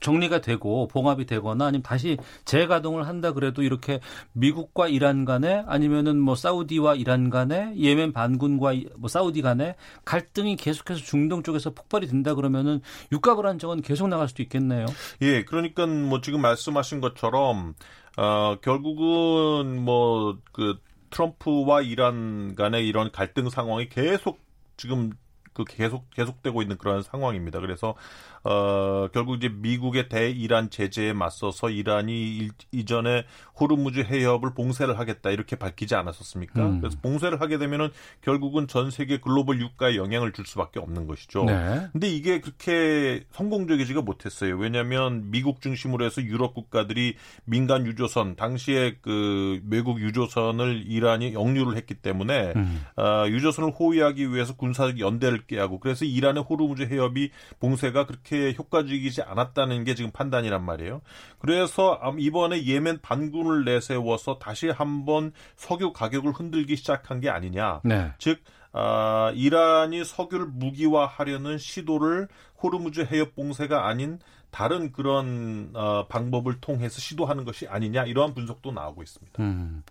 S1: 정리가 되고 봉합이 되거나 아니면 다시 재가동을 한다 그래도 이렇게 미국과 이란 간에 아니면은 뭐 사우디와 이란 간에 예멘 반군과 뭐 사우디 간에 갈등이 계속해서 중동 쪽에서 폭발이 된다 그러면은 유가 불안정은 계속 나갈 수도 있겠네요.
S7: 예, 그러니까 뭐 지금 말씀하신 것처럼 어 결국은 뭐 그 트럼프와 이란 간의 이런 갈등 상황이 계속 지금 그 계속 계속되고 있는 그런 상황입니다. 그래서 어 결국 이제 미국의 대이란 제재에 맞서서 이란이 일, 이전에 호르무즈 해협을 봉쇄를 하겠다 이렇게 밝히지 않았었습니까? 음. 그래서 봉쇄를 하게 되면은 결국은 전 세계 글로벌 유가에 영향을 줄 수밖에 없는 것이죠. 네. 근데 이게 그렇게 성공적이지가 못했어요. 왜냐하면 미국 중심으로 해서 유럽 국가들이 민간 유조선 당시에 그 외국 유조선을 이란이 역류를 했기 때문에 음. 어, 유조선을 호위하기 위해서 군사적 연대를 깨 하고 그래서 이란의 호르무즈 해협이 봉쇄가 그렇게 효과적이지 않았다는 게 지금 판단이란 말이에요. 그래서 이번에 예멘 반군을 내세워서 다시 한번 석유 가격을 흔들기 시작한 게 아니냐. 네. 즉 아, 이란이 석유를 무기화하려는 시도를 호르무즈 해협 봉쇄가 아닌 다른 그런 어, 방법을 통해서 시도하는 것이 아니냐 이러한 분석도 나오고 있습니다. 음,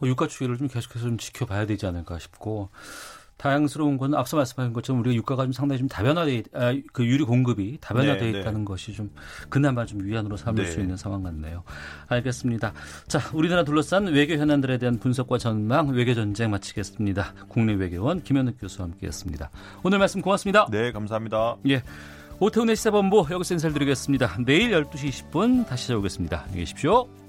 S1: 어, 유가 추이를 좀 계속해서 좀 지켜봐야 되지 않을까 싶고 다양스러운 건 앞서 말씀하신 것처럼 우리가 유가가 좀 상당히 좀 다변화돼 아, 그 유리 공급이 다변화돼 네, 네. 있다는 네. 것이 좀 그나마 좀 위안으로 삼을 네. 수 있는 상황 같네요. 알겠습니다. 자, 우리나라 둘러싼 외교 현안들에 대한 분석과 전망 외교 전쟁 마치겠습니다. 국내 외교원 김현욱 교수와 함께했습니다. 오늘 말씀 고맙습니다.
S7: 네, 감사합니다.
S1: 예. 오태훈의 시사본부 여기서 인사드리겠습니다. 내일 12시 20분 다시 찾아오겠습니다. 안녕히 계십시오.